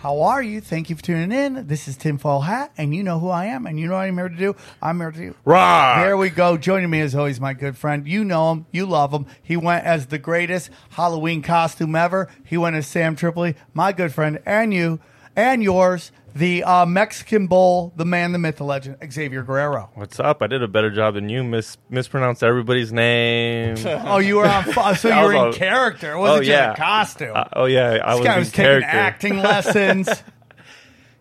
How are you? Thank you for tuning in. This is Tim Tinfoil Hat, and you know who I am, and you know what I'm here to do. I'm here to do. Rock. There we go. Joining me as always, my good friend. You know him. You love him. He went as the greatest Halloween costume ever. He went as Sam Tripoli, my good friend, and you, and yours, the uh, Mexican Bull, the man, the myth, the legend, Xavier Guerrero. What's up? I did a better job than you. Mis- mispronounced everybody's name. Oh, you were on. fu- So you were in character. It wasn't oh yeah, just a costume. Uh, oh yeah, I this was guy in was taking character. acting lessons.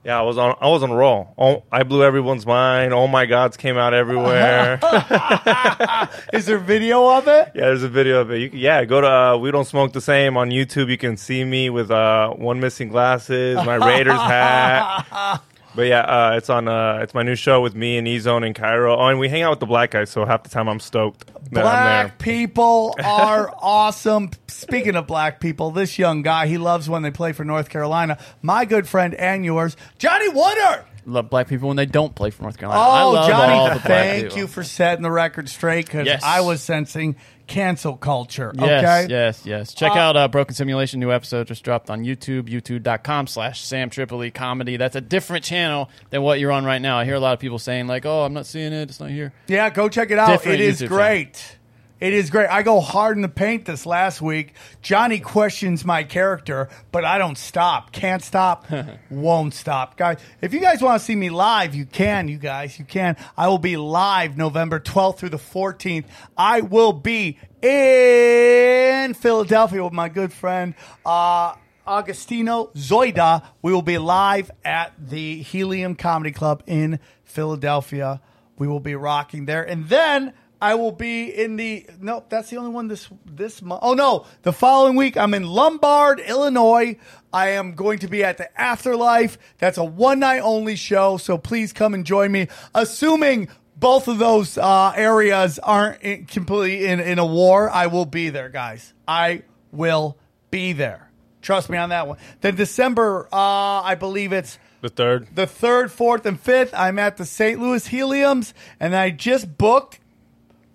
Yeah, I was on. I was on a roll. Oh, I blew everyone's mind. Oh my gods came out everywhere. Is there video of it? yeah, there's a video of it. You can, yeah, go to uh, We Don't Smoke the Same on YouTube. You can see me with uh, one missing glasses, my Raiders hat. But yeah, uh, it's on. Uh, it's my new show with me and Ezone and Cairo. Oh, and we hang out with the black guys, so half the time I'm stoked that I'm there. Black people are awesome. Speaking of black people, this young guy, he loves when they play for North Carolina. My good friend and yours, Johnny Woodard. Love black people when they don't play for North Carolina. I Oh, love all Johnny, the black thank people. you for setting the record straight because Yes. I was sensing cancel culture. Yes, okay. yes, yes. Check out uh, Broken Simulation. New episode just dropped on YouTube, youtube.com slash Sam Tripoli Comedy. That's a different channel than what you're on right now. I hear a lot of people saying, like, oh, I'm not seeing it. It's not here. Yeah, go check it out. Different it is YouTube great. It is great. I go hard in the paint this last week. Johnny questions my character, but I don't stop. Can't stop. won't stop. Guys, if you guys want to see me live, you can, you guys. You can. I will be live November 12th through the 14th. I will be in Philadelphia with my good friend, uh, Agostino Zoida. We will be live at the Helium Comedy Club in Philadelphia. We will be rocking there. And then I will be in the nope, that's the only one this this month. Oh no, the following week I'm in Lombard, Illinois. I am going to be at the Afterlife. That's a one night only show, so please come and join me. Assuming both of those uh, areas aren't in, completely in, in a war, I will be there, guys. I will be there. Trust me on that one. Then December, uh, I believe it's The third. the third, fourth, and fifth. I'm at the St. Louis Heliums, and I just booked.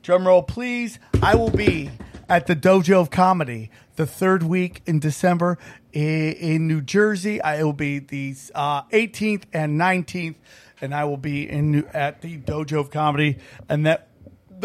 Drum roll, please. I will be at the Dojo of Comedy the third week in December in New Jersey. I will be the uh, 18th and 19th, and I will be in at the Dojo of Comedy, and that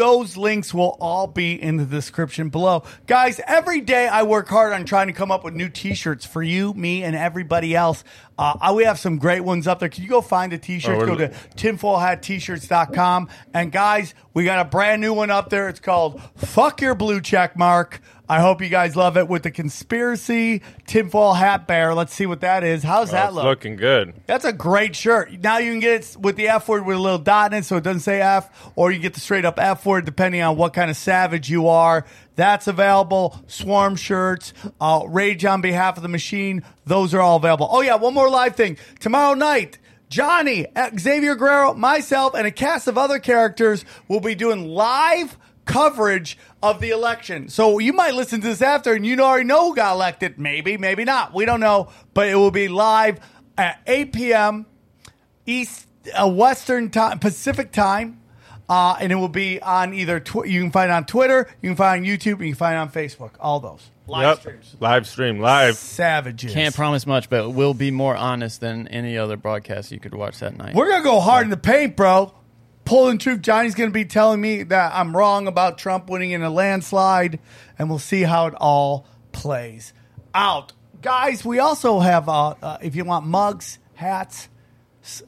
those links will all be in the description below. Guys, every day I work hard on trying to come up with new t-shirts for you, me, and everybody else. Uh, I- we have some great ones up there. Can you go find the t-shirts? Oh, go to tinfoilhattshirts.com. And guys, we got a brand new one up there. It's called Fuck Your Blue Check Mark. I hope you guys love it with the conspiracy tinfoil hat bear. Let's see what that is. How's Oh, that it's look? looking good. That's a great shirt. Now you can get it with the F word with a little dot in it so it doesn't say F, or you get the straight up F word depending on what kind of savage you are. That's available. Swarm shirts, uh, Rage on behalf of the machine. Those are all available. Oh, yeah, one more live thing. Tomorrow night, Johnny, Xavier Guerrero, myself, and a cast of other characters will be doing live coverage of the election. So you might listen to this after and you already know who got elected. Maybe, maybe not. We don't know. But it will be live at 8 p.m. East uh, Western time, Pacific time. Uh, and it will be on either, tw- you can find it on Twitter, you can find it on YouTube, and you can find it on Facebook. All those. Live Yep. streams. Live stream. Live. Savages. Can't promise much, but we'll be more honest than any other broadcast you could watch that night. We're gonna go hard in the paint, bro. Pulling truth. Johnny's gonna be telling me that I'm wrong about Trump winning in a landslide, and we'll see how it all plays out, guys. We also have, uh, uh, if you want mugs, hats,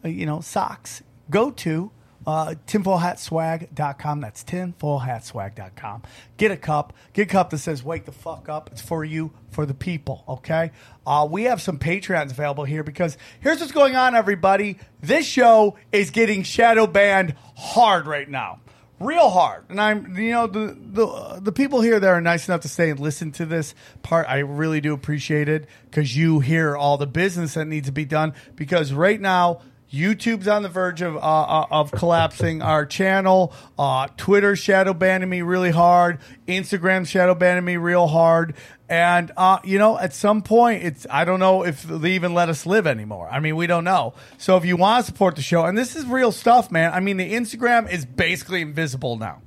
uh, you know, socks. Go to Uh, tinfoilhatswag.com. That's tinfoilhatswag.com. Get a cup. Get a cup that says "Wake the fuck up." It's for you, for the people. Okay. Uh, we have some Patreons available here because here's what's going on, everybody. This show is getting shadow banned hard right now real hard. And I'm, you know, the the the people here that are nice enough to stay and listen to this part, I really do appreciate it because you hear all the business that needs to be done. Because right now. YouTube's on the verge of uh, uh, of collapsing our channel. Uh, Twitter shadow banning me really hard. Instagram shadow banning me real hard. And uh, you know, at some point, it's I don't know if they even let us live anymore. I mean, we don't know. So if you want to support the show, and this is real stuff, man. I mean, the Instagram is basically invisible now.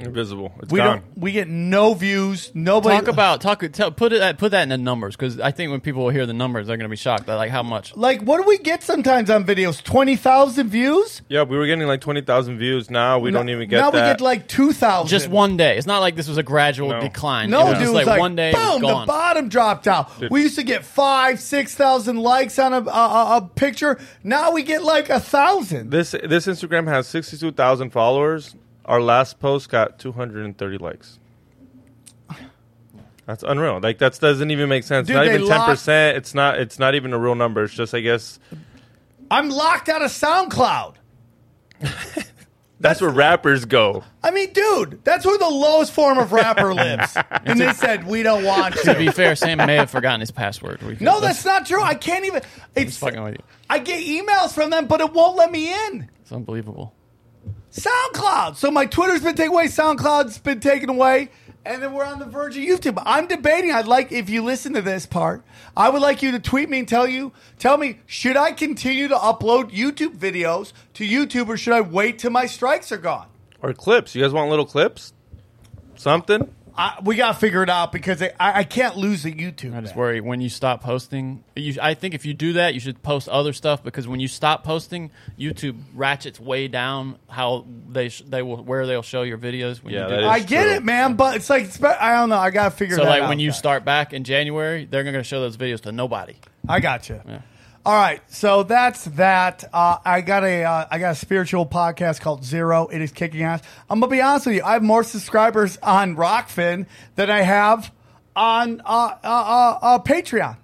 Invisible. It's We gone. don't. We get no views. Nobody Talk about talk. Tell, put it put that in the numbers because I think when people hear the numbers, they're going to be shocked. At, like how much. like what do we get sometimes on videos? Twenty thousand views. Yeah, we were getting like twenty thousand views. Now we don't even get now that. we get like two thousand. Just one day. It's not like this was a gradual No. decline. No, it was dude, just it like, was like one day it was boom, the bottom dropped out. We used to get five, six thousand likes on a, a, a- a picture. Now we get like a thousand. this this Instagram has sixty two thousand followers. Our last post got two hundred and thirty likes. That's unreal. Like that doesn't even make sense. Dude, not even ten percent. It's not. It's not even a real number. It's just I guess I'm locked out of SoundCloud. that's where rappers go. I mean, dude, that's where the lowest form of rapper lives. And they said we don't want to be fair, Sam may have forgotten his password. We- No, that's not true. I can't even. It's Just fucking with you. I get emails from them, but it won't let me in. It's unbelievable. SoundCloud. So my Twitter's been taken away. SoundCloud's been taken away. And then we're on the verge of YouTube. I'm debating. I'd like if you listen to this part, I would like you to tweet me and tell you, tell me, should I continue to upload YouTube videos to YouTube or should I wait till my strikes are gone? Or clips. You guys want little clips? Something? I, we got to figure it out because I, I can't lose the YouTube. I just ban. worry when you stop posting. You, I think if you do that, you should post other stuff because when you stop posting, YouTube ratchets way down how they sh- they will where they'll show your videos. When Yeah, you do that that. is I get true. it, man, but it's like it's I don't know. I got to figure So that like out. when you guys. start back in January, they're going to show those videos to nobody. I got you. All right, so that's that. Uh, I got a uh, I got a spiritual podcast called Zero. It is kicking ass. I'm gonna be honest with you. I have more subscribers on Rokfin than I have on uh, uh, uh, uh, Patreon.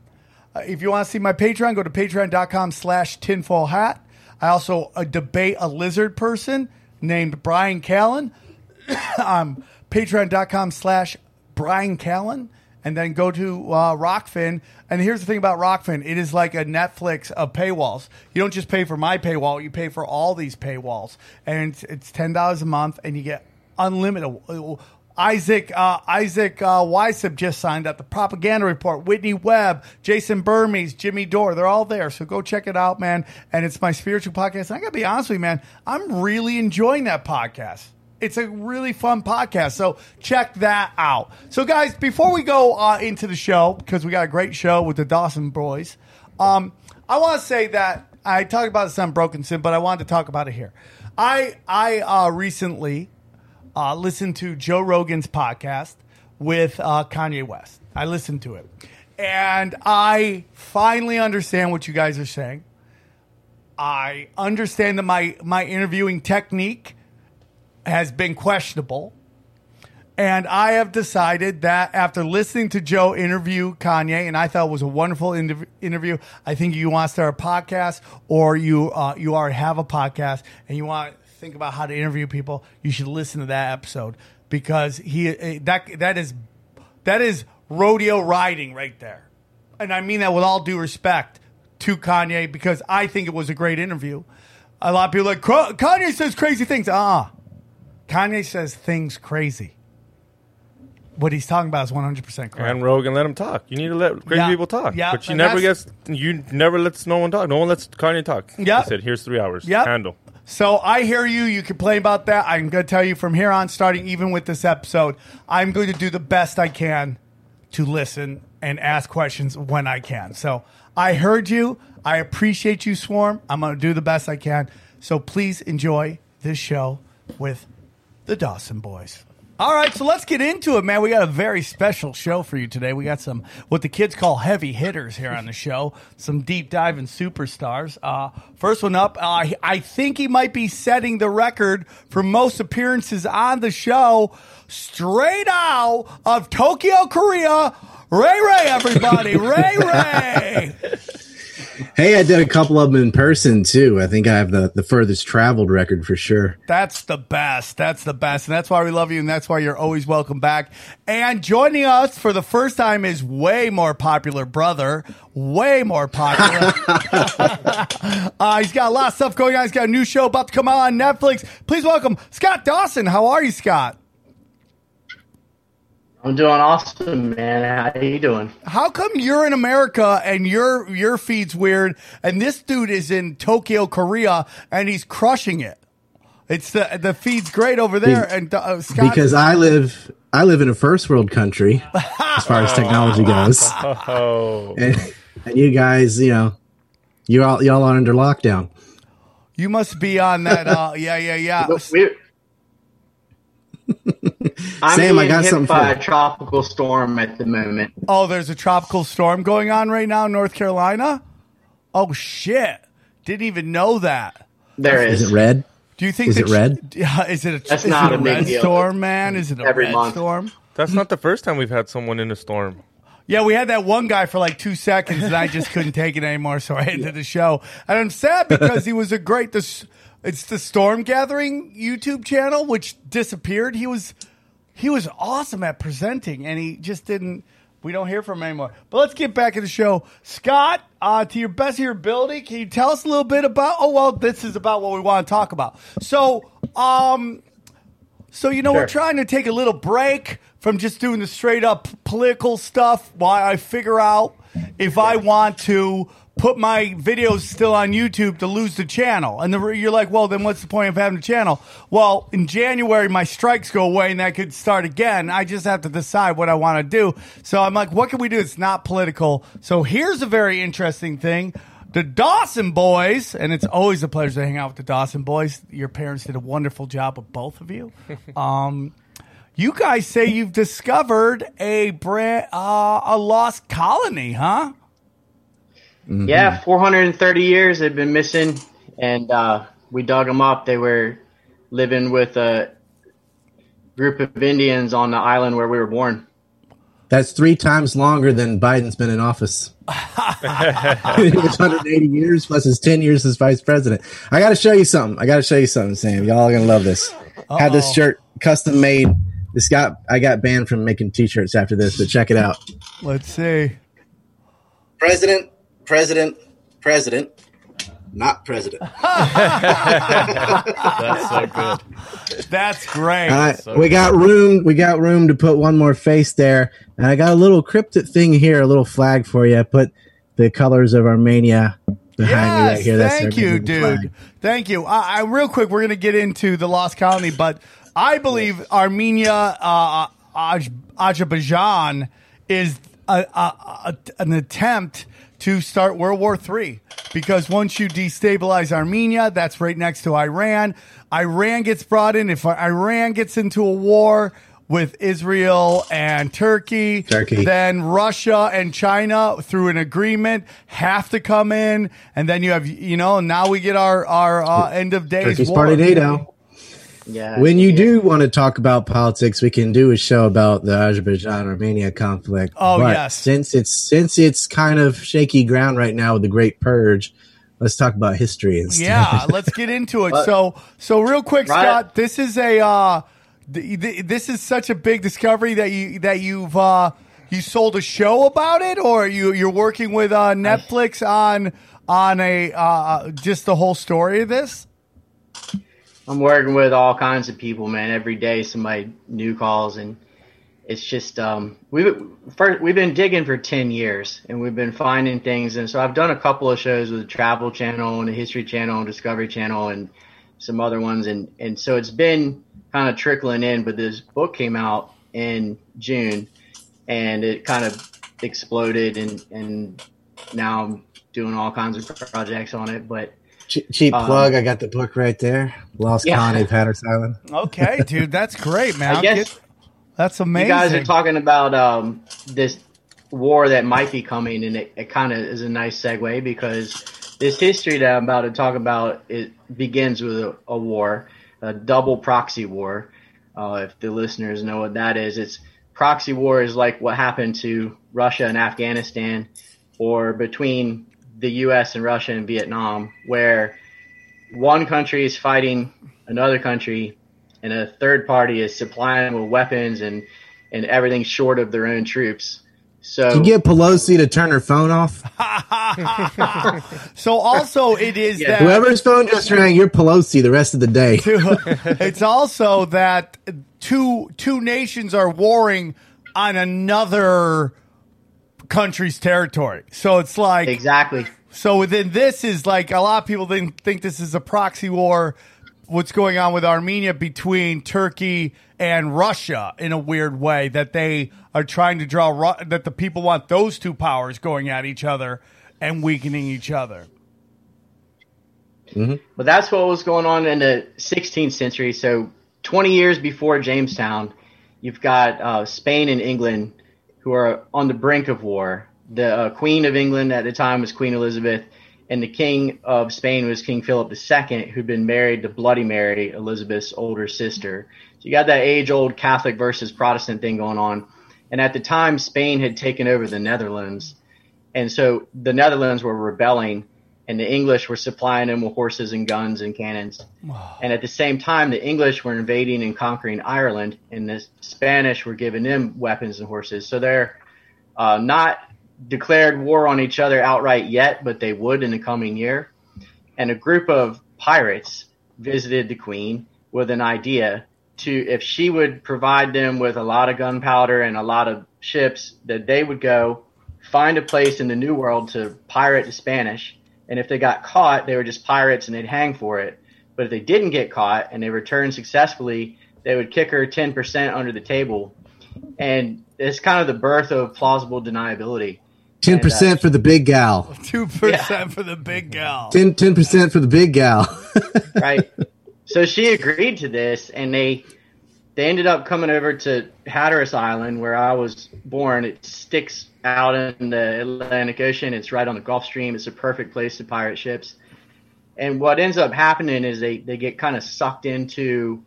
If you want to see my Patreon, go to patreon.com slash tinfoil hat. I also debate a lizard person named Brian Callen um, patreon.com slash Brian Callen and then go to uh, Rokfin. And here's the thing about Rokfin it is like a Netflix of paywalls. You don't just pay for my paywall, you pay for all these paywalls. And it's, it's $10 a month and you get unlimited. Isaac uh, Isaac uh, just signed up. The Propaganda Report, Whitney Webb, Jason Bermas, Jimmy Dore. They're all there. So go check it out, man. And it's my spiritual podcast. And I got to be honest with you, man. I'm really enjoying that podcast. It's a really fun podcast. So check that out. So, guys, before we go uh, into the show, because we got a great show with the Dawson boys, um, I want to say that I talked about this on Broken Sim, but I wanted to talk about it here. I I uh, recently uh, listened to Joe Rogan's podcast with uh, Kanye West. I listened to it, and I finally understand what you guys are saying. I understand that my my interviewing technique has been questionable. And I have decided that after listening to Joe interview Kanye, and I thought it was a wonderful interv- interview. I think you want to start a podcast, or you uh, you already have a podcast, and you want to think about how to interview people. You should listen to that episode because he eh, that that is that is rodeo riding right there, and I mean that with all due respect to Kanye because I think it was a great interview. A lot of people like Kanye says crazy things. Ah, uh Kanye says things crazy. What he's talking about is one hundred percent correct. And Rogan, let him talk. You need to let crazy Yeah. people talk. Yeah, but you and never that's- gets. You never lets no one talk. No one lets Kanye talk. Yeah. He said, "Here's three hours. Yep. Handle." So I hear you. You complain about that. I'm going to tell you from here on, starting even with this episode, I'm going to do the best I can to listen and ask questions when I can. So I heard you. I appreciate you, Swarm. I'm going to do the best I can. So please enjoy this show with the Dawson Boys. All right, so let's get into it, man. We got a very special show for you today. We got some what the kids call heavy hitters here on the show. Some deep diving superstars. Uh, first one up, uh, I think he might be setting the record for most appearances on the show, straight out of Tokyo, Korea. Ray Ray, everybody, Ray Ray. Hey, I did a couple of them in person too. I think I have the, the furthest traveled record for sure. That's the best. That's the best. And that's why we love you. And that's why you're always welcome back. And joining us for the first time is way more popular brother. Way more popular. uh, he's got a lot of stuff going on. He's got a new show about to come out on Netflix. Please welcome Scott Dawson. How are you, Scott? I'm doing awesome, man. How are you doing? How come you're in America and your your feed's weird, and this dude is in Tokyo, Korea, and he's crushing it? It's the the feed's great over there, and uh, Scott. Because I live I live in a first world country as far as technology goes, Oh, and, and you guys, you know, you all y'all are under lockdown. you must be on that. Uh, yeah, yeah, yeah. We're, I'm Sam, I got hit something by for a tropical storm at the moment. Oh, there's a tropical storm going on right now in North Carolina. Oh shit! Didn't even know that. There is. Is it red? Do you think Is the it red? Yeah, is it a, That's is not it a, a big red deal. storm, man? Is it a Every red month. storm? that's not the first time we've had someone in a storm. Yeah, we had that one guy for like two seconds, and I just couldn't take it anymore, so I ended the show. And I'm sad because he was a great. This it's the Storm Gathering YouTube channel, which disappeared. He was he was awesome at presenting, and he just didn't. We don't hear from him anymore. But let's get back to the show. Scott, uh, to your best of your ability, can you tell us a little bit about? Oh well, this is about what we want to talk about. So, um, so you know, we're trying to take a little break from just doing the straight up political stuff while I figure out if I want to put my videos still on YouTube to lose the channel. And the, you're like, well, then what's the point of having a channel? Well, in January my strikes go away and that could start again. I just have to decide what I want to do. So I'm like, what can we do? It's not political. So here's a very interesting thing. The Dawson boys, and it's always a pleasure to hang out with the Dawson boys. Your parents did a wonderful job with both of you. Um, you guys say you've discovered a brand, uh, a lost colony, huh? Yeah, 430 years they've been missing, and uh, we dug them up. They were living with a group of Indians on the island where we were born. That's three times longer than Biden's been in office. it was 180 years plus his 10 years as vice president. I got to show you something. I got to show you something, Sam. Y'all are gonna love this. Had this shirt custom made. This got I got banned from making t-shirts after this, but check it out. Let's see. President, president, president, not president. That's so good. That's great. All right, we got room. We got room to put one more face there, and I got a little cryptic thing here, a little flag for you. I put the colors of Armenia behind me right here. That's thank you, dude. flag. Thank you. I, I real quick, we're gonna get into the lost colony, but I believe Armenia, uh, Azerbaijan, is a, a, a, an attempt to start World War III because once you destabilize Armenia, that's right next to Iran. Iran gets brought in. If Iran gets into a war with Israel and Turkey, Turkey. then Russia and China through an agreement have to come in, and then you have you know now we get our our uh, end of days Turkey's war. part of NATO. Yeah. When you do want to talk about politics, we can do a show about the Azerbaijan Armenia conflict. Oh, But yes. since it's since it's kind of shaky ground right now with the Great Purge, let's talk about history instead. Yeah, let's get into it. So, so real quick, Right. Scott, this is a uh, th- th- this is such a big discovery that you that you've uh, you sold a show about it, or you you're working with uh, Netflix on on a uh, just the whole story of this. I'm working with all kinds of people, man. Every day somebody new calls, and it's just um, we've first, we've been digging for ten years, and we've been finding things. And so I've done a couple of shows with the Travel Channel and the History Channel and Discovery Channel and some other ones, and and so it's been kind of trickling in. But this book came out in June, and it kind of exploded, and and now I'm doing all kinds of projects on it, but. Che- cheap Um, plug. I got the book right there. Lost Yeah. Colony of Hatteras Island. Okay, dude, that's great, man. I guess get- That's amazing. You guys are talking about um, this war that might be coming, and it, it kind of is a nice segue because this history that I'm about to talk about it begins with a, a war, a double proxy war. Uh, if the listeners know what that is, it's proxy war is like what happened to Russia and Afghanistan, or between the U.S. and Russia and Vietnam, where one country is fighting another country, and a third party is supplying them with weapons and and everything short of their own troops. So Can you get Pelosi to turn her phone off? so also it is Yeah. that Whoever's phone just rang, you're Pelosi the rest of the day. it's also that two two nations are warring on another country's territory. So it's like exactly. so within this is like a lot of people think think this is a proxy war. What's going on with Armenia between Turkey and Russia in a weird way that they are trying to draw that the people want those two powers going at each other and weakening each other. But that's what was going on in the 16th century. So 20 years before Jamestown, you've got uh, Spain and England who are on the brink of war. The uh, Queen of England at the time was Queen Elizabeth, and the King of Spain was King Philip II, who'd been married to Bloody Mary, Elizabeth's older sister. So you got that age-old Catholic versus Protestant thing going on. And at the time, Spain had taken over the Netherlands, and so the Netherlands were rebelling and the English were supplying them with horses and guns and cannons. And at the same time, the English were invading and conquering Ireland, and the Spanish were giving them weapons and horses. So they're uh, not declared war on each other outright yet, but they would in the coming year. And a group of pirates visited the Queen with an idea to, if she would provide them with a lot of gunpowder and a lot of ships, that they would go find a place in the New World to pirate the Spanish. And if they got caught, they were just pirates and they'd hang for it. But if they didn't get caught and they returned successfully, they would kick her 10% under the table. And it's kind of the birth of plausible deniability. Ten uh, percent for the big gal. Two percent for the big gal. 10 percent for the big gal. right? so she agreed to this, and they they ended up coming over to Hatteras Island, where I was born. It sticks out in the Atlantic Ocean. It's right on the Gulf Stream. It's a perfect place to pirate ships. And what ends up happening is they, they get kind of sucked into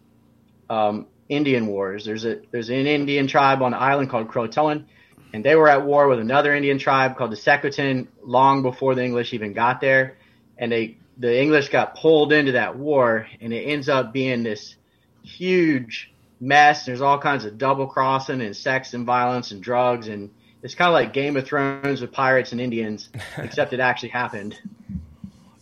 um, Indian wars. There's a there's an Indian tribe on the island called Croatoan, and they were at war with another Indian tribe called the Secotan long before the English even got there. And they the English got pulled into that war, and it ends up being this huge mess. There's all kinds of double crossing and sex and violence and drugs, and it's kind of like Game of Thrones with pirates and Indians, except it actually happened.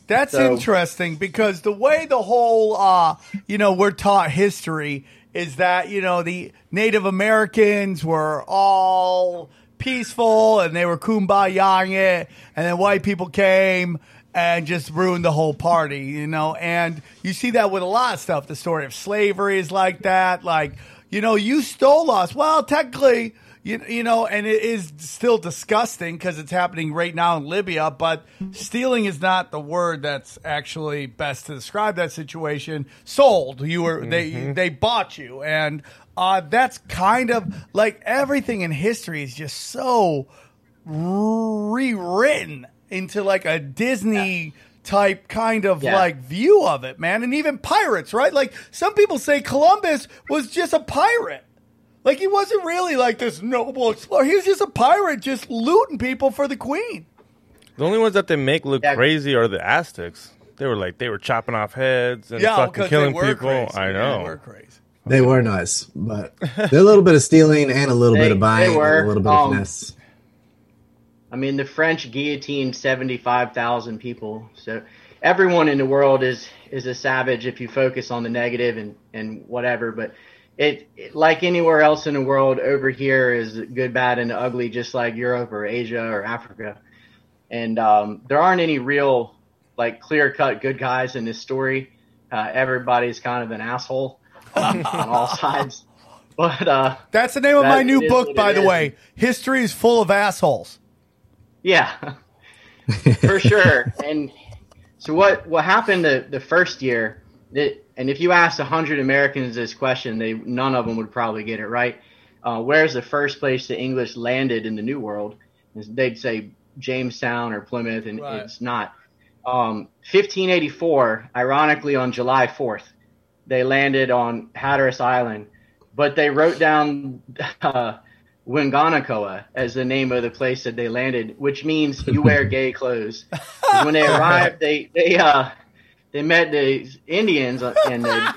That's So- interesting because the way the whole, uh, you know, we're taught history is that, you know, the Native Americans were all peaceful and they were kumbayaing it. And then white people came and just ruined the whole party, you know. And you see that with a lot of stuff. The story of slavery is like that. Like, you know, you stole us. Well, technically, you, you know, and it is still disgusting because it's happening right now in Libya, but stealing is not the word that's actually best to describe that situation. Sold. You were, they, they bought you. And, uh, that's kind of like everything in history is just so rewritten into like a Disney type kind of Yeah. like view of it, man. And even pirates, right? Like some people say Columbus was just a pirate. Like he wasn't really like this noble explorer. He was just a pirate just looting people for the queen. The only ones that they make look Yeah. crazy are the Aztecs. They were like they were chopping off heads and yeah, fucking killing people. crazy. I know. They were crazy. they were nice, but they're a little bit of stealing and a little They- bit of buying, were, and a little bit um, of finesse. I mean, the French guillotined 75,000 people. So everyone in the world is, is a savage if you focus on the negative and, and whatever. But it, it, like anywhere else in the world, over here is good, bad, and ugly, just like Europe or Asia or Africa. And um, there aren't any real, like, clear cut good guys in this story. Uh, everybody's kind of an asshole on all sides. But uh, That's the name of my new book, by the is. way. History is full of assholes. Yeah, for sure. And so what what happened the, the first year? That, and if you asked hundred Americans this question, they none of them would probably get it right. uh, where's the first place the English landed in the New World? They'd say Jamestown or Plymouth, and Right. it's not. Um, 1584, ironically, on July 4th, they landed on Hatteras Island, but they wrote down uh, Wingandacoa as the name of the place that they landed, which means you wear gay clothes. when they arrived, they they uh they met the Indians uh, and they,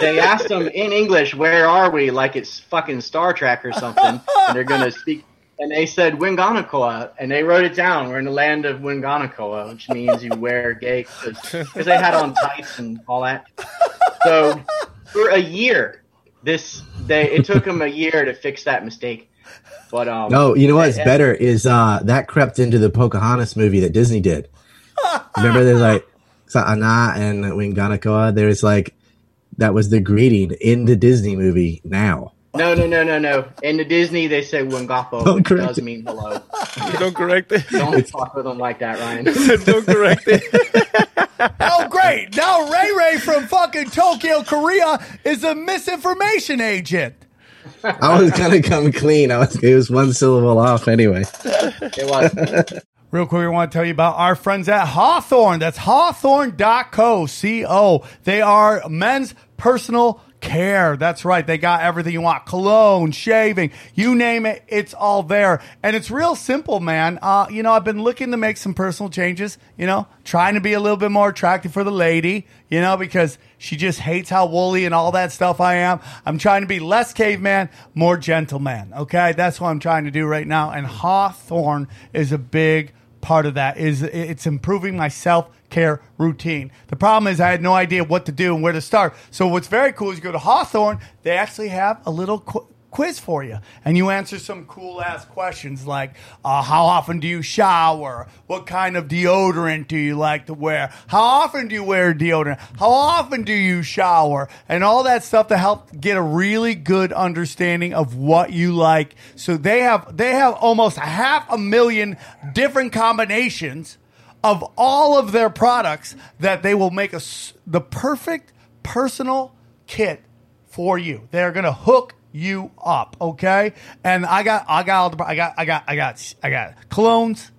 they asked them in English, "Where are we?" Like it's fucking Star Trek or something, and they're gonna speak. And they said Wingandacoa, and they wrote it down. We're in the land of Wingandacoa, which means you wear gay clothes because they had on tights and all that. So for a year, this they it took them a year to fix that mistake. But um, No, you know what's and- better is uh that crept into the Pocahontas movie that Disney did. Remember, there's like Sa'ana and Wingandacoa. There's like that was the greeting in the Disney movie. Now, No, no, no, no, no. In the Disney, they say Wingapo, Don't which correct does it. mean hello. Don't correct it. Don't talk with them like that, Ryan. Don't correct it. Oh, great. Now Ray Ray from fucking Tokyo, Korea is a misinformation agent. I was gonna come clean. I was it was one syllable off anyway. It was. Real quick, we want to tell you about our friends at Hawthorne. That's hawthorne.co. C-O. They are men's personal care. That's right. They got everything you want. Cologne, shaving, you name it. It's all there. And it's real simple, man. Uh, you know, I've been looking to make some personal changes, you know, trying to be a little bit more attractive for the lady, you know, because she just hates how woolly and all that stuff I am. I'm trying to be less caveman, more gentleman. Okay. That's what I'm trying to do right now. And Hawthorne is a big part of that is it's improving my self care routine. The problem is I had no idea what to do and where to start. So what's very cool is you go to Hawthorne, they actually have a little qu- quiz for you and you answer some cool ass questions like uh, how often do you shower? What kind of deodorant do you like to wear? How often do you wear deodorant? How often do you shower? And all that stuff to help get a really good understanding of what you like. So they have they have almost half a million different combinations of all of their products that they will make us the perfect personal kit for you. They're gonna hook you up, okay? And I got, I got, all the, I got, I got, I got, I got colognes.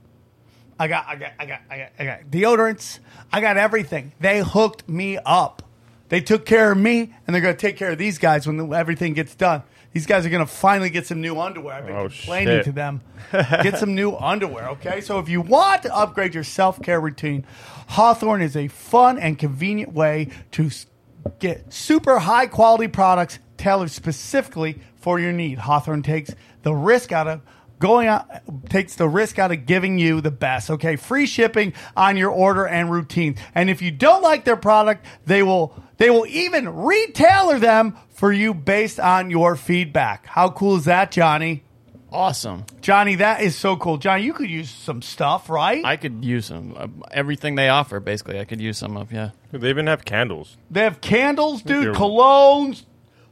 I got, I got, I got, I got, I got deodorants. I got everything. They hooked me up. They took care of me, and they're gonna take care of these guys when everything gets done. These guys are gonna finally get some new underwear. I've been Oh, complaining shit. to them. Get some new underwear, okay? So if you want to upgrade your self care routine, Hawthorne is a fun and convenient way to get super high quality products tailored specifically for your need. Hawthorne takes the risk out of going out takes the risk out of giving you the best okay free shipping on your order and routine and if you don't like their product they will they will even retailer them for you based on your feedback how cool is that johnny Awesome. johnny that is so cool johnny you could use some stuff right I could use some uh, everything they offer. Basically, I could use some of. Yeah. They even have candles. They have candles, dude, colognes.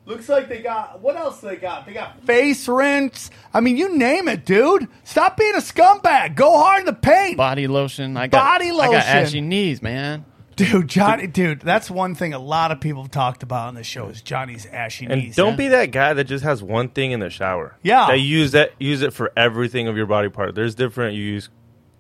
Looks like they got what else they got? They got face rinse. I mean, you name it, dude. Stop being a scumbag. Go hard in the paint. Body lotion. I got Body lotion. I got lotion. ashy knees, man. Dude, Johnny, dude, that's one thing a lot of people have talked about on the show is Johnny's ashy And knees. don't be that guy that just has one thing in the shower. Yeah. They use that use it for everything of your body part. There's different you use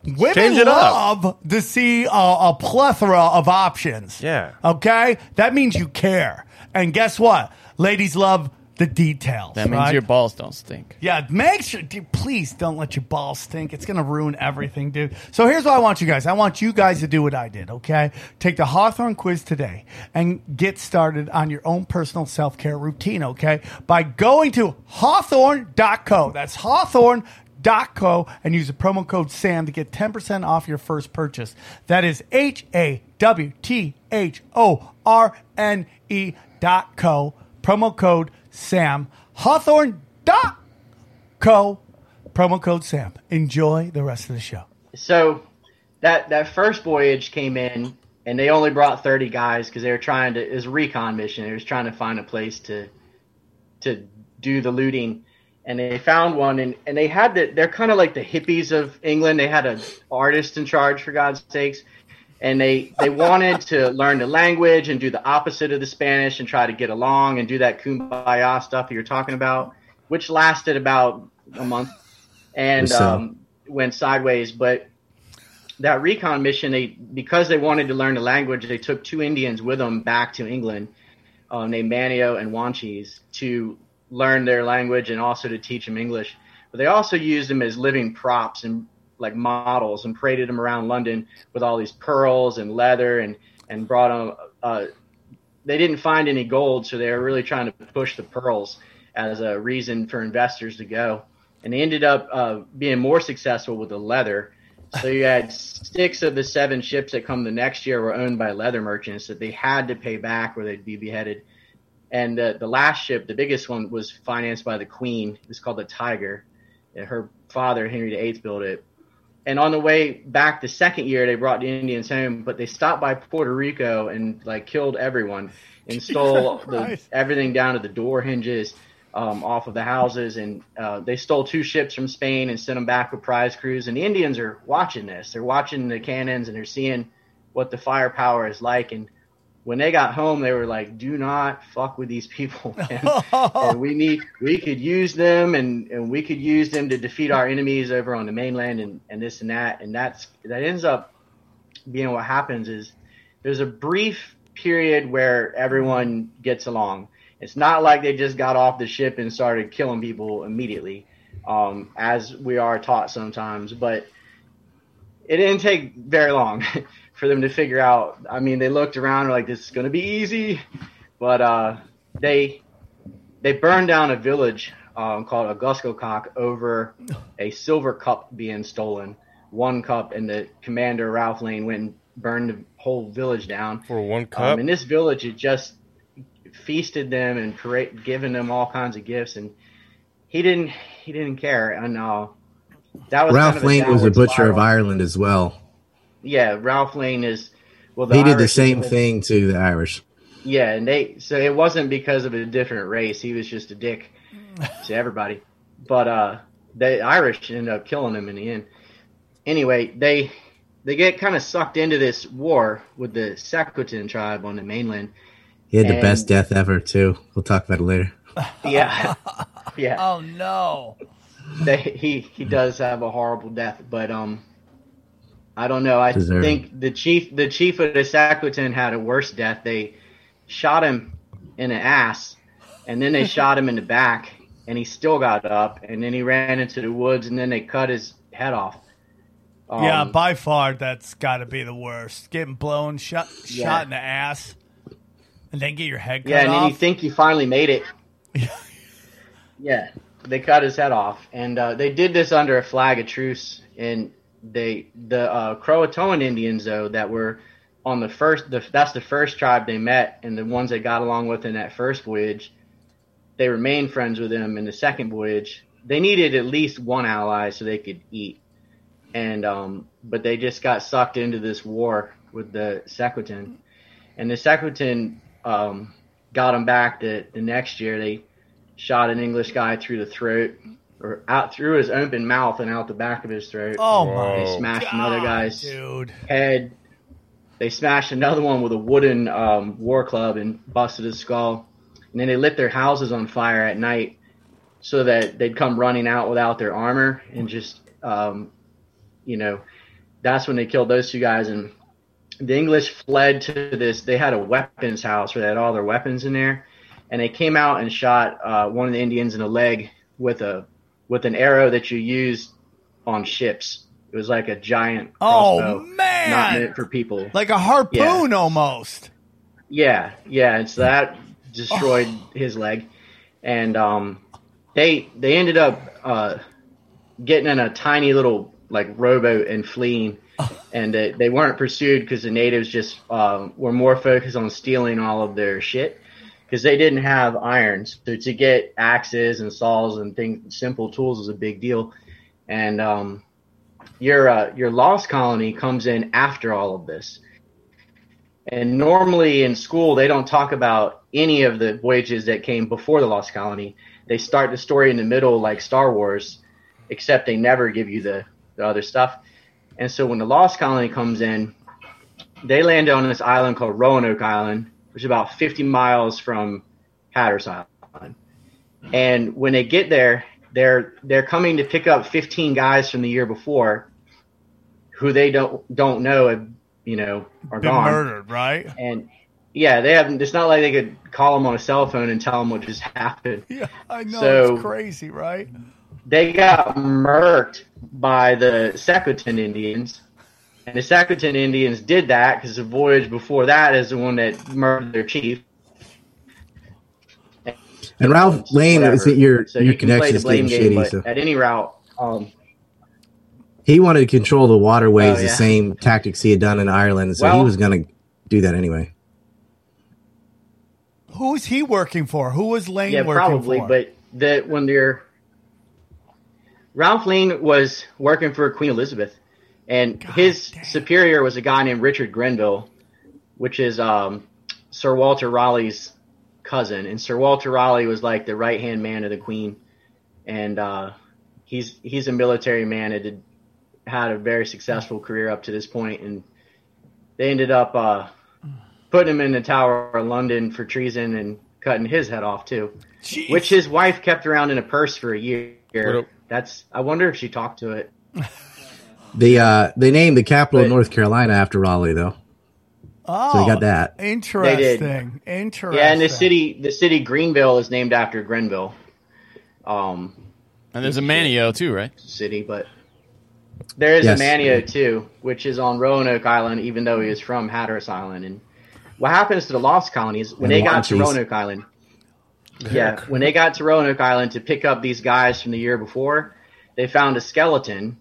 Women Change it up. love to see a, a plethora of options. Yeah. Okay? That means you care. And guess what? Ladies love the details. That means right? your balls don't stink. Yeah, make sure, dude, please don't let your balls stink. It's going to ruin everything, dude. So here's what I want you guys. I want you guys to do what I did, okay? Take the Hawthorne quiz today and get started on your own personal self care routine, okay? By going to hawthorne.co. That's hawthorne.co and use the promo code SAM to get 10% off your first purchase. That is H A W T H O R N E dot co. Promo code SAM. Hawthorne.co. Co. Promo code Sam. Enjoy the rest of the show. So that that first voyage came in, and they only brought thirty guys because they were trying to. It was a recon mission. They was trying to find a place to to do the looting, and they found one, and and they had the. They're kind of like the hippies of England. They had an artist in charge, for God's sakes, and they they wanted to learn the language and do the opposite of the Spanish and try to get along and do that kumbaya stuff you're talking about. which lasted about a month and so. um, went sideways. But that recon mission, they because they wanted to learn the language, they took two Indians with them back to England, uh, named Manteo and Wanchese, to learn their language and also to teach them English. But they also used them as living props and like models and paraded them around London with all these pearls and leather and and brought them. Uh, they didn't find any gold, so they were really trying to push the pearls as a reason for investors to go. And they ended up uh, being more successful with the leather. So you had six of the seven ships that come the next year were owned by leather merchants that they had to pay back or they'd be beheaded. And uh, the last ship, the biggest one, was financed by the Queen. It was called the Tiger. Her father, Henry VIII, built it. And on the way back the second year, they brought the Indians home, but they stopped by Puerto Rico and like killed everyone and stole the, everything down to the door hinges um, off of the houses. And uh, they stole two ships from Spain and sent them back with prize crews. And the Indians are watching this. They're watching the cannons and they're seeing what the firepower is like. And when they got home, they were like, "Do not fuck with these people. and we need, we could use them, and, and we could use them to defeat our enemies over on the mainland, and, and this and that. And that's that ends up being what happens is there's a brief period where everyone gets along. It's not like they just got off the ship and started killing people immediately, um, as we are taught sometimes. But it didn't take very long for them to figure out. I mean, they looked around like this is going to be easy, but uh, they they burned down a village um, called Aquascogoc over a silver cup being stolen. One cup, and the commander Ralph Lane went and burned the whole village down. For one cup. Um, and this village had just feasted them and parade, given them all kinds of gifts, and he didn't he didn't care. And uh, that was Ralph kind of Lane was a downward butcher of. Ireland as well. Yeah, Ralph Lane is. Well, the He did the Irish- same thing to the Irish. Yeah, and they so it wasn't because of a different race. He was just a dick to everybody. But uh, the Irish ended up killing him in the end. Anyway, they they get kind of sucked into this war with the Secotan tribe on the mainland. He had the best death ever too. We'll talk about it later. Yeah, yeah. Oh no! they, he he does have a horrible death, but um, I don't know. I Deserving. think the chief the chief of the Secotan had a worse death. They shot him in the ass, and then they shot him in the back, and he still got up, and then he ran into the woods, and then they cut his head off. Um, yeah, by far that's got to be the worst. Getting blown, shot, Yeah. shot in the ass, and then get your head cut yeah, and then off. you think you finally made it. yeah, they cut his head off, and uh, they did this under a flag of truce. And they, the uh, Croatoan Indians, though, that were on the first, the, that's the first tribe they met, and the ones they got along with in that first voyage, they remained friends with them in the second voyage. They needed at least one ally so they could eat, and um, but they just got sucked into this war with the Secotan, and the Secotan um, got them back the, the next year. They shot an English guy through the throat, or out through his open mouth and out the back of his throat. oh Whoa. my They smashed God, another guy's dude. head. They smashed another one with a wooden um, war club and busted his skull. And then they lit their houses on fire at night so that they'd come running out without their armor and just, um, you know, that's when they killed those two guys. And the English fled to this. They had a weapons house where they had all their weapons in there, and they came out and shot uh, one of the Indians in the leg with a with an arrow that you used on ships. It was like a giant Oh, crossbow, not man. meant for people. Like a harpoon almost. Yeah, yeah, and so that destroyed his leg, and um, they they ended up uh, getting in a tiny little like rowboat and fleeing, and they, they weren't pursued because the natives just uh, were more focused on stealing all of their shit because they didn't have irons. So to get axes and saws and things, simple tools was a big deal, and um, your uh, your lost colony comes in after all of this. And normally in school, they don't talk about any of the voyages that came before the Lost Colony. They start the story in the middle, like Star Wars, except they never give you the, the other stuff. And so when the Lost Colony comes in, they land on this island called Roanoke Island, which is about 50 miles from Hatteras Island. And when they get there, they're they're coming to pick up 15 guys from the year before, who they don't don't know, have, you know, are Been gone. murdered, right? And yeah, they haven't. It's not like they could call them on a cell phone and tell them what just happened. Yeah, I know. So- it's crazy, right? They got murked by the Secotan Indians, and the Secotan Indians did that because the voyage before that is the one that murdered their chief. And Ralph Lane, Whatever. is it your so your you connection is getting game, shitty? but So at any route, um, he wanted to control the waterways Oh, the same tactics he had done in Ireland, so he was going to do that anyway. Who's he working for? Who was Lane yeah, working probably. for? But that when they're Ralph Lane was working for Queen Elizabeth, and his superior was a guy named Richard Grenville, which is um, Sir Walter Raleigh's cousin, and Sir Walter Raleigh was like the right hand man of the Queen, and uh, he's he's a military man and had had a very successful career up to this point. point, and they ended up uh, putting him in the Tower of London for treason and cutting his head off too, Jeez. which his wife kept around in a purse for a year. A- That's I wonder if she talked to it. The uh, they named the capital of North Carolina after Raleigh, though. oh, So you got that. Interesting. Interesting. Yeah, and the city the city Greenville is named after Grenville, um, And there's a Manteo too, right? city, but there is Yes. a Manteo too, which is on Roanoke Island, even though he is from Hatteras Island. And what happens to the lost colonies when And they got to Roanoke Island? Yeah, when they got to Roanoke Island to pick up these guys from the year before, they found a skeleton,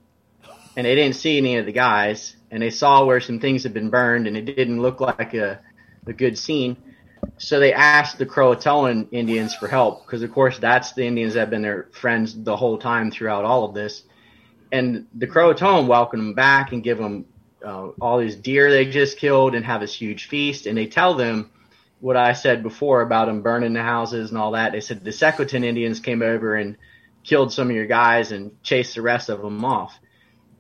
and they didn't see any of the guys, and they saw where some things had been burned, and it didn't look like a, a good scene. So they asked the Croatoan Indians for help, because of course that's the Indians that have been their friends the whole time throughout all of this. And the Croatoan welcome them back and give them uh, all these deer they just killed and have this huge feast, and they tell them what I said before about them burning the houses and all that. They said the Secotan Indians came over and killed some of your guys and chased the rest of them off.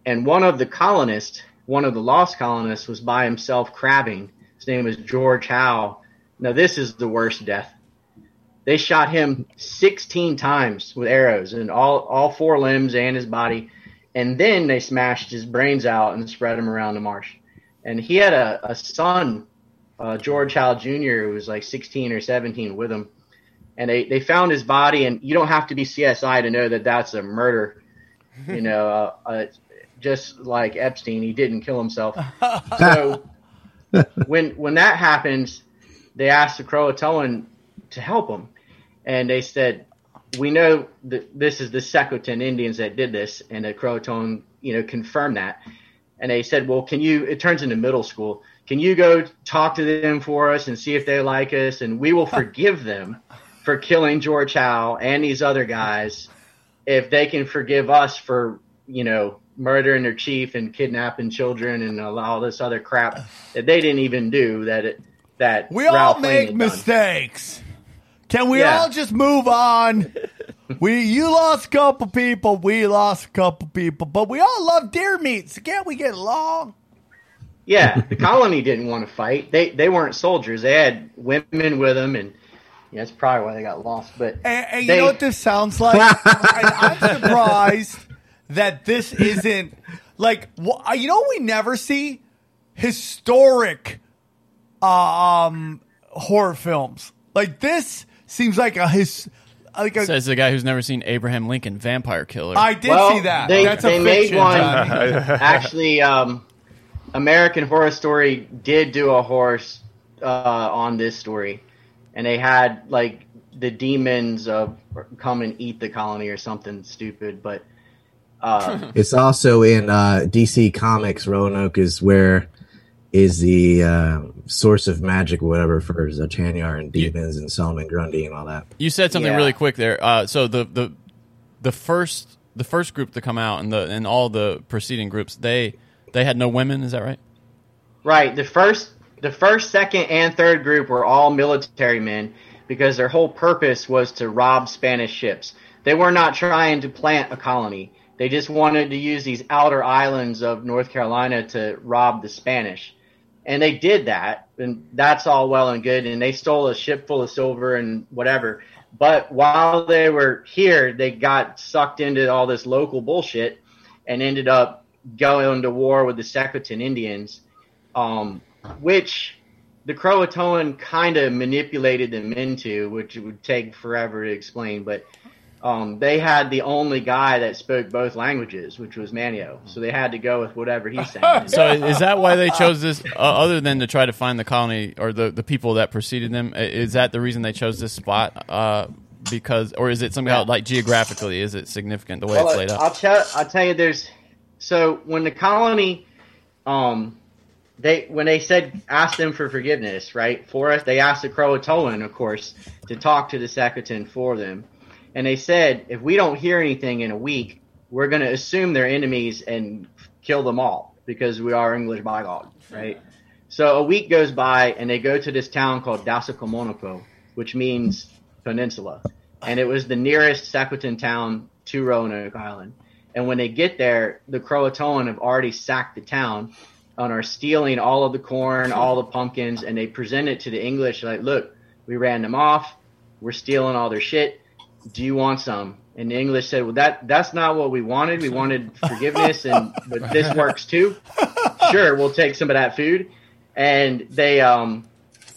And one of the colonists, one of the lost colonists, was by himself crabbing. His name was George Howe. Now this is the worst death. They shot him 16 times with arrows in all, all four limbs and his body. And then they smashed his brains out and spread him around the marsh. And he had a, a son uh, George Howe Jr., who was like 16 or 17 with him. And they, they found his body, and you don't have to be CSI to know that that's a murder. You know, uh, uh, just like Epstein, he didn't kill himself. So when when that happens, they asked the Croatoan to help him, and they said, "We know that this is the Secotan Indians that did this," and the Croatoan, you know, confirmed that. And they said, "Well, can you?" It turns into middle school. Can you go talk to them for us and see if they like us, and we will forgive them for killing George Howe and these other guys if they can forgive us for you know murdering their chief and kidnapping children and all this other crap that they didn't even do that it, that we all Ralph Lane make had done. mistakes. Can we Yeah. all just move on? we you lost a couple people, we lost a couple people, but we all love deer meat. So can't we get along? Yeah, the colony didn't want to fight. They they weren't soldiers. They had women with them, and yeah, that's probably why they got lost. But And, and you know what this sounds like? I, I'm surprised that this isn't like wh- uh, you know we never see historic um horror films like this seems like a his like a, Says the guy who's never seen Abraham Lincoln Vampire Killer. I did well, see that. they That's they a made fiction, one. Actually, um, American Horror Story did do a horse uh, on this story, and they had like the demons of come and eat the colony or something stupid, but. Uh, It's also in uh, DC Comics. Roanoke is where is the uh, source of magic, whatever, for Zatanna and demons and Solomon Grundy and all that. You said something Yeah. really quick there. Uh, so the, the the first the first group to come out and the and all the preceding groups they they had no women. Is that right? Right. The first, the first, second, and third group were all military men because their whole purpose was to rob Spanish ships. They were not trying to plant a colony. They just wanted to use these outer islands of North Carolina to rob the Spanish. And they did that, and that's all well and good. And they stole a ship full of silver and whatever. But while they were here, they got sucked into all this local bullshit and ended up going to war with the Secotan Indians, um, which the Croatoan kind of manipulated them into, which it would take forever to explain. But um, they had the only guy that spoke both languages, which was Manteo. So they had to go with whatever he said. So is that why they chose this? Uh, other than to try to find the colony or the, the people that preceded them, is that the reason they chose this spot? Uh, because, or is it somehow like geographically? Is it significant the way it's Well, laid I'll out? tell I'll tell you there's so when the colony um they when they said asked them for forgiveness, right? For us they asked the Croatoan, of course, to talk to the Secotan for them. And they said if we don't hear anything in a week, we're gonna assume they're enemies and kill them all because we are English by God, right? So a week goes by and they go to this town called Dasakomonoko, which means peninsula. And it was the nearest Secotan town to Roanoke Island. And when they get there, the Croatoan have already sacked the town and are stealing all of the corn, all the pumpkins, and they present it to the English like, look, we ran them off. We're stealing all their shit. Do you want some? And the English said, well, that that's not what we wanted. We wanted forgiveness, and but this works too. Sure, we'll take some of that food. And they um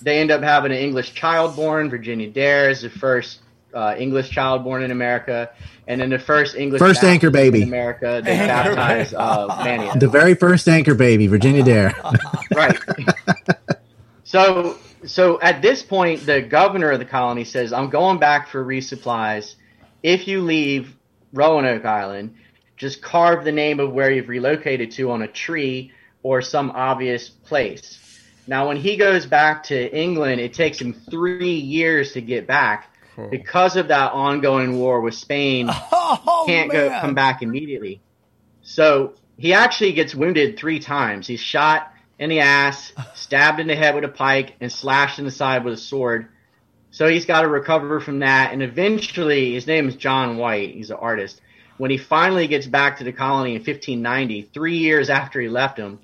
they end up having an English child born. Virginia Dare is the first uh, English child born in America, and then the first English First baptist anchor baby. in America. They baptize uh, Manteo. The very first anchor baby, Virginia Dare. right. so so at this point, the governor of the colony says, "I'm going back for resupplies. If you leave Roanoke Island, just carve the name of where you've relocated to on a tree or some obvious place." Now, when he goes back to England, it takes him three years to get back oh. because of that ongoing war with Spain. Oh, can't go come back immediately. So he actually gets wounded three times. He's shot in the ass, stabbed in the head with a pike, and slashed in the side with a sword. So he's got to recover from that. And eventually, his name is John White. He's an artist. When he finally gets back to the colony in 1590, three years after he left him,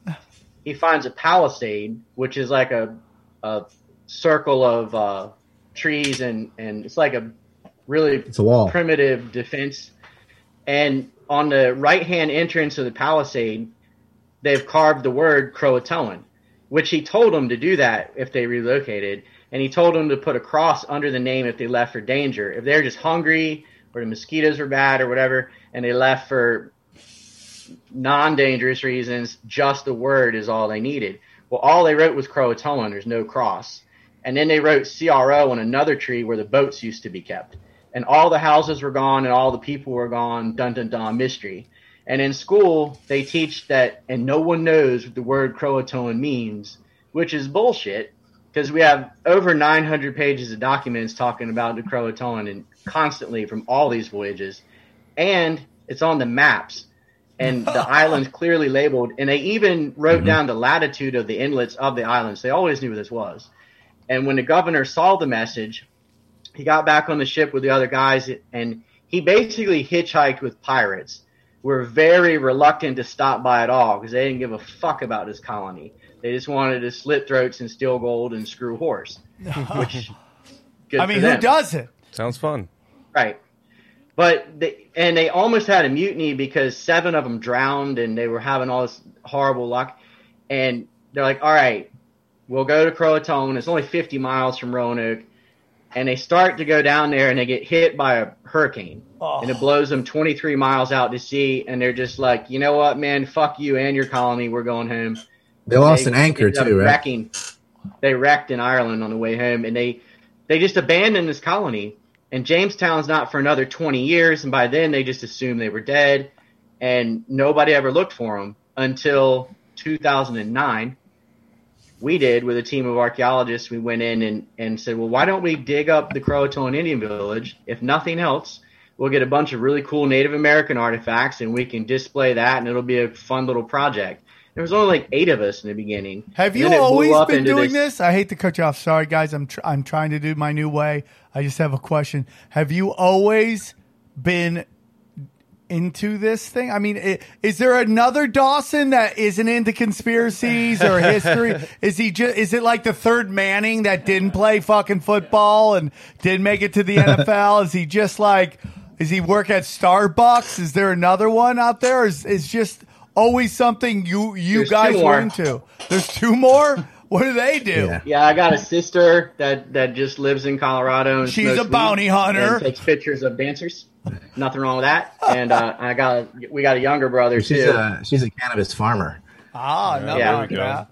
he finds a palisade, which is like a, a circle of uh, trees, and, and it's like a really It's a wall. primitive defense. And on the right hand entrance of the palisade, they've carved the word Croatoan, which he told them to do that if they relocated. And he told them to put a cross under the name if they left for danger. If they're just hungry or the mosquitoes were bad or whatever, and they left for non dangerous reasons, just the word is all they needed. Well, all they wrote was Croatoan, there's no cross. And then they wrote CRO on another tree where the boats used to be kept. And all the houses were gone and all the people were gone, dun dun dun, mystery. And in school, they teach that, and no one knows what the word Croatoan means, which is bullshit, because we have over 900 pages of documents talking about the Croatoan and constantly from all these voyages. And it's on the maps and the islands clearly labeled. And they even wrote mm-hmm. down the latitude of the inlets of the islands. They always knew where this was. And when the governor saw the message, he got back on the ship with the other guys and he basically hitchhiked with pirates. Were very reluctant to stop by at all because they didn't give a fuck about this colony. They just wanted to slit throats and steal gold and screw horse. Which, good I for mean, who does it? Sounds fun. Right. But they, and they almost had a mutiny because seven of them drowned and they were having all this horrible luck. And they're like, all right, we'll go to Croatoan. It's only 50 miles from Roanoke. And they start to go down there and they get hit by a hurricane. And it oh. blows them 23 miles out to sea. And they're just like, you know what, man? Fuck you and your colony. We're going home. They lost an anchor too, right? Wrecking. They wrecked in Ireland on the way home, and they they just abandoned this colony. And Jamestown's not for another 20 years, and by then they just assumed they were dead, and nobody ever looked for them until 2009. We did with a team of archaeologists. We went in and, and said, well, why don't we dig up the Croatoan Indian village? If nothing else, we'll get a bunch of really cool Native American artifacts, and we can display that, and it'll be a fun little project. There was only like eight of us in the beginning. Have you then it blew always been doing this? I hate to cut you off. Sorry, guys. I'm tr- I'm trying to do my new way. I just have a question. Have you always been into this thing? I mean, is there another Dawson that isn't into conspiracies or history? is he just? Is it like the third Manning that didn't play fucking football and didn't make it to the NFL? is he just like? Is he work at Starbucks? Is there another one out there? Is is just always something you you There's guys were into? There's two more. What do they do? Yeah. Yeah, I got a sister that that just lives in Colorado. And She's a bounty hunter. And takes pictures of dancers. Nothing wrong with that. And uh, I got a, we got a younger brother She's too. a she's a cannabis farmer. Ah, no, Yeah. no, There we go.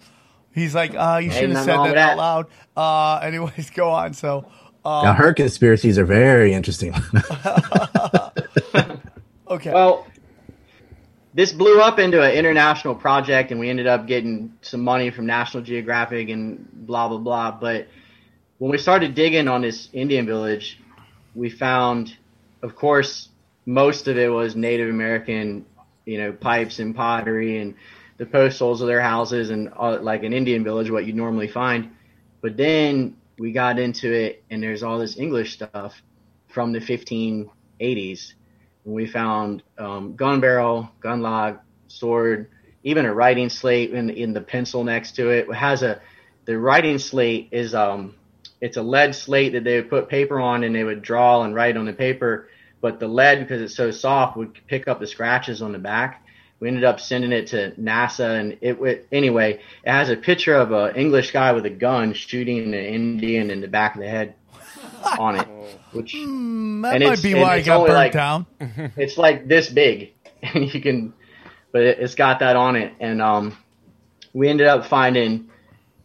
He's like, uh, you shouldn't have said wrong that, out loud. Uh, anyways, go on. So, uh, now her conspiracies are very interesting. okay. Well, this blew up into an international project, and we ended up getting some money from National Geographic and blah blah blah. But when we started digging on this Indian village, we found, of course, most of it was Native American, you know, pipes and pottery and the post holes of their houses and uh, like an Indian village, what you normally find. But then we got into it, and there's all this English stuff from the 1580s. We found um, gun barrel, gun log, sword, even a writing slate in in the pencil next to it. It has a the writing slate is um it's a lead slate that they would put paper on and they would draw and write on the paper. But the lead, because it's so soft, would pick up the scratches on the back. We ended up sending it to NASA, and it would anyway. It has a picture of an English guy with a gun shooting an Indian in the back of the head on it, which that and might it's- be and why I it's got only burnt like- down. it's like this big and you can but it, it's got that on it and um we ended up finding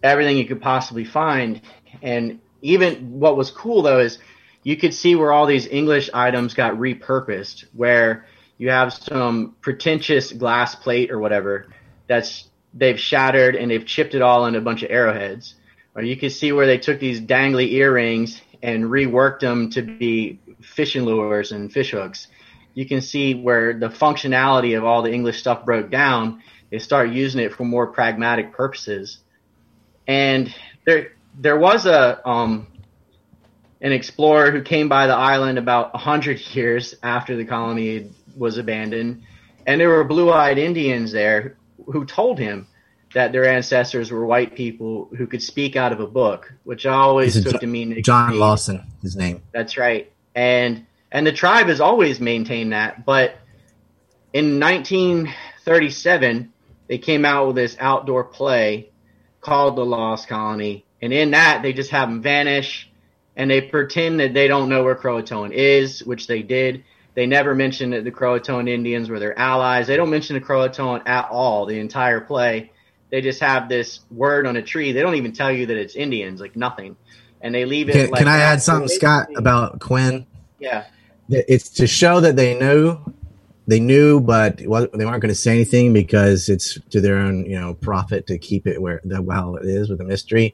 everything you could possibly find and even what was cool though is you could see where all these english items got repurposed where you have some pretentious glass plate or whatever that's they've shattered and they've chipped it all into a bunch of arrowheads or you can see where they took these dangly earrings and reworked them to be fishing lures and fish hooks you can see where the functionality of all the English stuff broke down. They start using it for more pragmatic purposes. And there, there was a um, an explorer who came by the island about a hundred years after the colony was abandoned, and there were blue-eyed Indians there who told him that their ancestors were white people who could speak out of a book, which I always took Jo- to mean John. Lawson, his name. That's right. And and the tribe has always maintained that, but in 1937 they came out with this outdoor play called The Lost Colony, and in that they just have them vanish and they pretend that they don't know where Croatoan is, which they did. They never mention that the Croatoan Indians were their allies. They don't mention the Croatoan at all the entire play. They just have this word on a tree. They don't even tell you that it's Indians, like nothing. And they leave it Can, like can I add something, Scott, about Quinn? Yeah. It's to show that they knew, they knew, but they weren't going to say anything because it's to their own, you know, profit to keep it where the well it is with a mystery.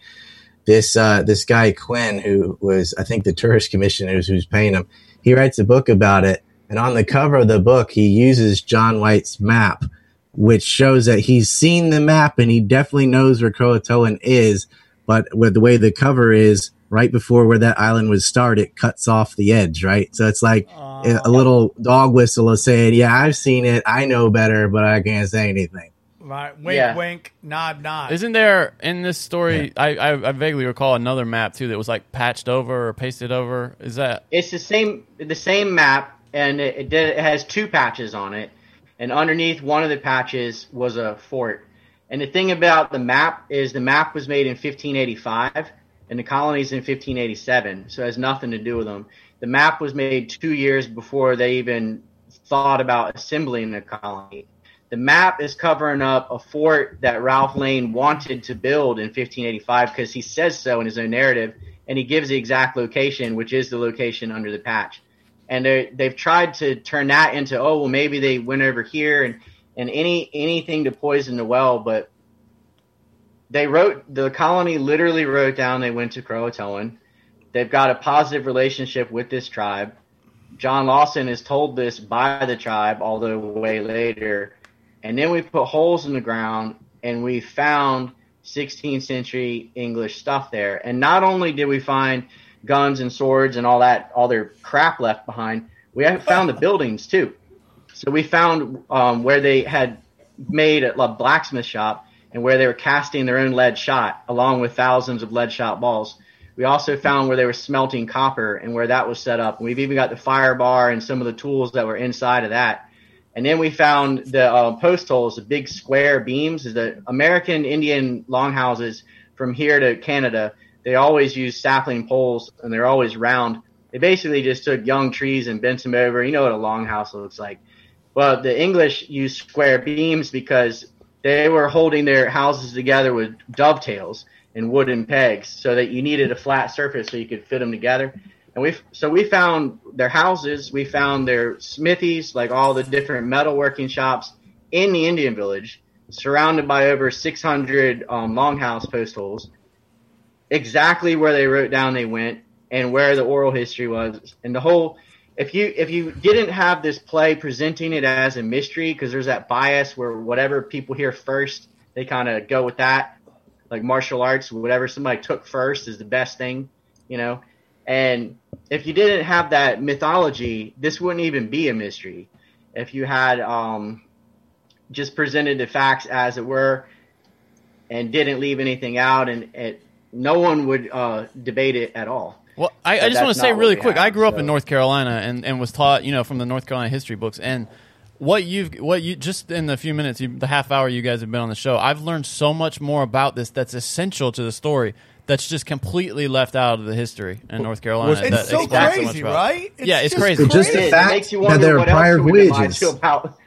This uh, this guy Quinn, who was I think the tourist commissioner who's paying him, he writes a book about it, and on the cover of the book he uses John White's map, which shows that he's seen the map and he definitely knows where Croatoan is, but with the way the cover is, right before where that island was started, it cuts off the edge, right? So it's like a a little dog whistle of saying, "Yeah, I've seen it. I know better, but I can't say anything." Right. Wink, Yeah. wink, nod, nod. Isn't there in this story? I, I I vaguely recall another map too that was like patched over or pasted over. Is that It's the same the same map, and it, it, did, it has two patches on it. And underneath one of the patches was a fort. And the thing about the map is the map was made in 1585, and the colonies in 1587, so it has nothing to do with them. The map was made two years before they even thought about assembling a colony. The map is covering up a fort that Ralph Lane wanted to build in 1585 because he says so in his own narrative, and he gives the exact location, which is the location under the patch. And they they've tried to turn that into oh well maybe they went over here and and any anything to poison the well, but they wrote the colony literally wrote down they went to Croatoan. They've got a positive relationship with this tribe. John Lawson is told this by the tribe, although way later. And then we put holes in the ground and we found 16th century English stuff there. And not only did we find guns and swords and all that, all their crap left behind, we found the buildings too. So we found um, where they had made a blacksmith shop and where they were casting their own lead shot, along with thousands of lead shot balls. We also found where they were smelting copper and where that was set up. We've even got the fire bar and some of the tools that were inside of that. And then we found the uh, post holes, the big square beams. Is the American Indian longhouses from here to Canada, they always use sapling poles and they're always round. They basically just took young trees and bent them over. You know what a longhouse looks like. Well, the English used square beams because they were holding their houses together with dovetails and wooden pegs so that you needed a flat surface so you could fit them together. And we so we found their houses, we found their smithies, like all the different metalworking shops in the Indian village, surrounded by over 600 um, longhouse post holes. Exactly where they wrote down they went and where the oral history was, and the whole. If you if you didn't have this play presenting it as a mystery, because there's that bias where whatever people hear first, they kind of go with that like martial arts, whatever somebody took first is the best thing, you know. And if you didn't have that mythology, this wouldn't even be a mystery. If you had um, just presented the facts as it were and didn't leave anything out, and it, no one would uh, debate it at all. Well, I, I just want to say really quick. have, I grew up in North Carolina and, and was taught, you know, from the North Carolina history books. And what you've, what you just in the few minutes, you, the half hour you guys have been on the show, I've learned so much more about this that's essential to the story. That's just completely left out of the history in North Carolina. It's that so explains crazy, much about right? It's yeah, it's just crazy. It's just the is. It fact makes you that there are what prior we voyages. about.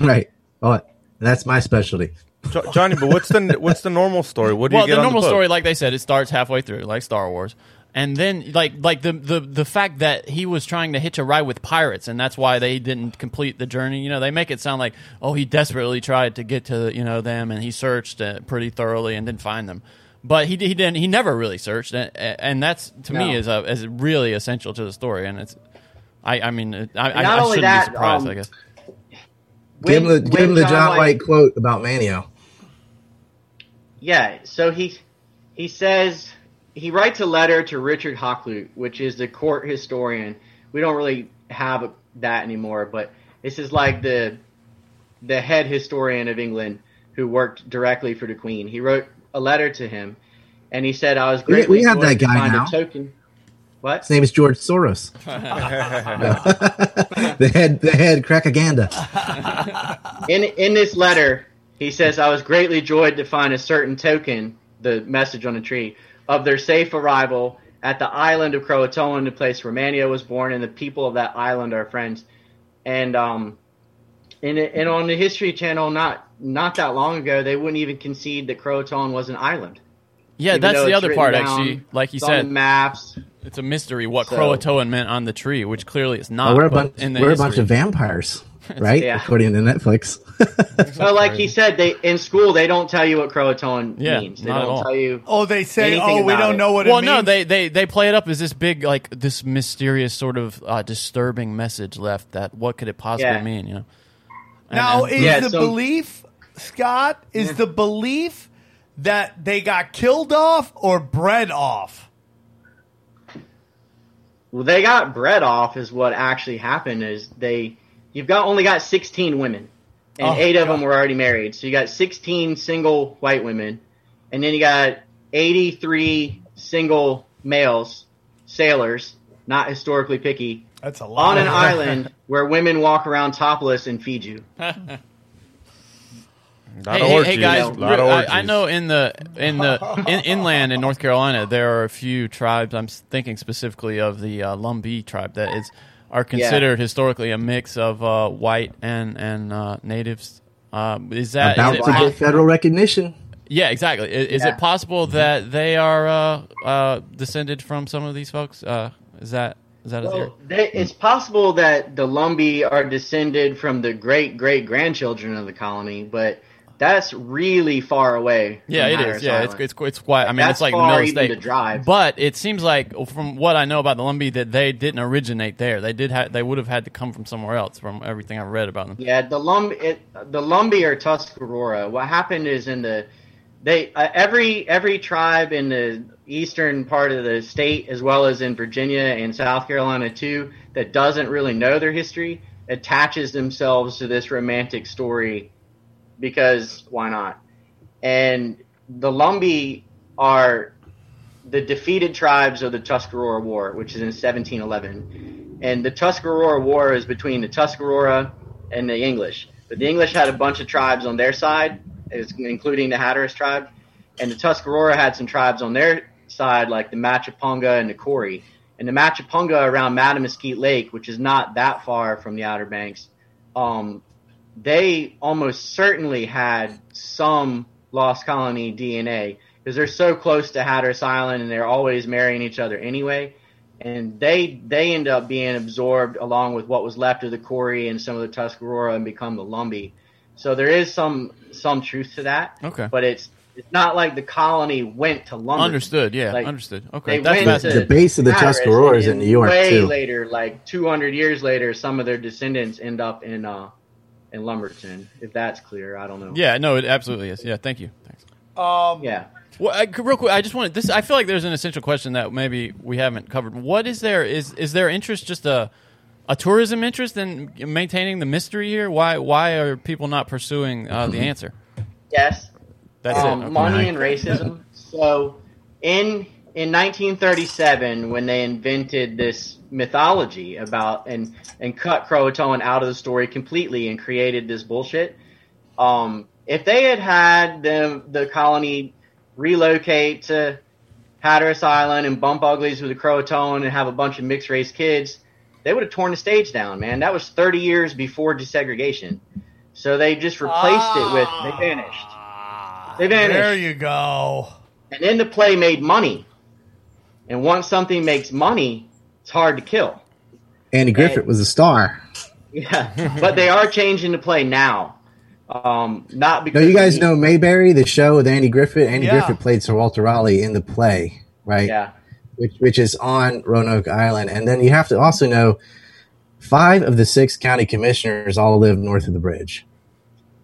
Right. Oh, that's my specialty. Jo- Johnny, but what's the what's the normal story? What do well, you get the on normal book? story, like they said, it starts halfway through, like Star Wars, and then like like the, the the fact that he was trying to hitch a ride with pirates, and that's why they didn't complete the journey. You know, they make it sound like oh, he desperately tried to get to you know them, and he searched uh, pretty thoroughly and didn't find them. But he he didn't. He never really searched, and, and that's to me is a, is really essential to the story. And it's, I I mean, I, I, not I only shouldn't that, be surprised. um, I guess. give him the, give him when the John White, White quote about Manteo. Yeah, so he he says he writes a letter to Richard Hakluyt, which is the court historian. We don't really have that anymore, but this is like the the head historian of England who worked directly for the Queen. He wrote a letter to him, and he said, "I was We- we have that guy find now. token." What? His name is George Soros. the head, the head crackaganda. in in this letter, he says, "I was greatly joyed to find a certain token, the message on the tree, of their safe arrival at the island of Croatoan, the place where Manteo was born, and the people of that island are friends." And um, and and on the History Channel, not not that long ago, they wouldn't even concede that Croatoan was an island. Yeah, Even that's the other part. down, Actually, like you said, maps. It's a mystery what So- Croatoan meant on the tree, which clearly it's not. Oh, we're a bunch, in the we're a bunch of vampires, right? Yeah. According to Netflix. So, like he said, they in school they don't tell you what Croatoan Yeah, means. They not don't all. tell you. Oh, they say, oh, we don't it. know what well, it no, they, they they play it up as this big, like this mysterious sort of uh, disturbing message left. That what could it possibly Yeah. mean? You know. And- Now, and- is Yeah, the so- belief, Scott, is the belief that they got killed off or bred off? Well, they got bred off is what actually happened. Is they you've got only got sixteen women, and Oh, eight of God. them were already married. So you got sixteen single white women, and then you got eighty three single males, sailors, not historically picky, That's a lot. on an island where women walk around topless in Fiji. Lot Hey, of hey, orgies. hey, guys! Lot I, I know in the in the in, inland in North Carolina there are a few tribes. I'm thinking specifically of the uh, Lumbee tribe that is are considered historically a mix of uh, white and and uh, natives. Uh, is that About is to get federal recognition. yeah exactly? Is, is Yeah. it possible that they are uh, uh, descended from some of these folks? Uh, is that is that a theory? Well, they, it's possible that the Lumbee are descended from the great great grandchildren of the colony, but that's really far away. Yeah, it Hatteras is. Yeah, it's Island. it's it's quite. I mean, That's it's like far middle even state. to drive. But it seems like, from what I know about the Lumbee, that they didn't originate there. They did. Ha- they would have had to come from somewhere else. From everything I've read about them. Yeah, the Lum it, the Lumbee are Tuscarora. What happened is in the they uh, every every tribe in the eastern part of the state, as well as in Virginia and South Carolina too, that doesn't really know their history, attaches themselves to this romantic story because why not? And the Lumbee are the defeated tribes of the Tuscarora War, which is in 1711. And the Tuscarora War is between the Tuscarora and the English. But the English had a bunch of tribes on their side, including the Hatteras tribe. And the Tuscarora had some tribes on their side, like the Machapunga and the Coree. And the Machapunga around Mattamuskeet Lake, which is not that far from the Outer Banks, um, they almost certainly had some lost colony DNA because they're so close to Hatteras Island and they're always marrying each other anyway. And they they end up being absorbed along with what was left of the Coree and some of the Tuscarora and become the Lumbee. So there is some some truth to that. Okay. But it's it's not like the colony went to Lumberton. Understood. Yeah, Like, understood. Okay, They that's went to The base of the Tuscarora is in New York, way too. later, like 200 years later, some of their descendants end up in uh in Lumberton. If that's clear, I don't know. Yeah, no, it absolutely is. Yeah, thank you. Thanks. Um, Yeah. Well, I, real quick, I just wanted this. I feel like there's an essential question that maybe we haven't covered. What is there? Is is there interest just a a tourism interest in maintaining the mystery here? Why why are people not pursuing uh, the answer? Yes. That's um, it. Okay. Money and racism. So in in 1937, when they invented this mythology about and and cut Croatoan out of the story completely and created this bullshit, um, if they had had the the colony relocate to Hatteras Island and bump uglies with the Croatoan and have a bunch of mixed race kids, they would have torn the stage down, man. That was 30 years before desegregation. So they just replaced it with they vanished. They vanished. There you go. And then the play made money. And once something makes money, it's hard to kill. Andy Griffith was a star. Yeah, but they are changing the play now. Um, not No, because you guys we- know Mayberry, the show with Andy Griffith. Andy Yeah. Griffith played Sir Walter Raleigh in the play, right? Yeah, Which, which is on Roanoke Island. And then you have to also know five of the six county commissioners all live north of the bridge.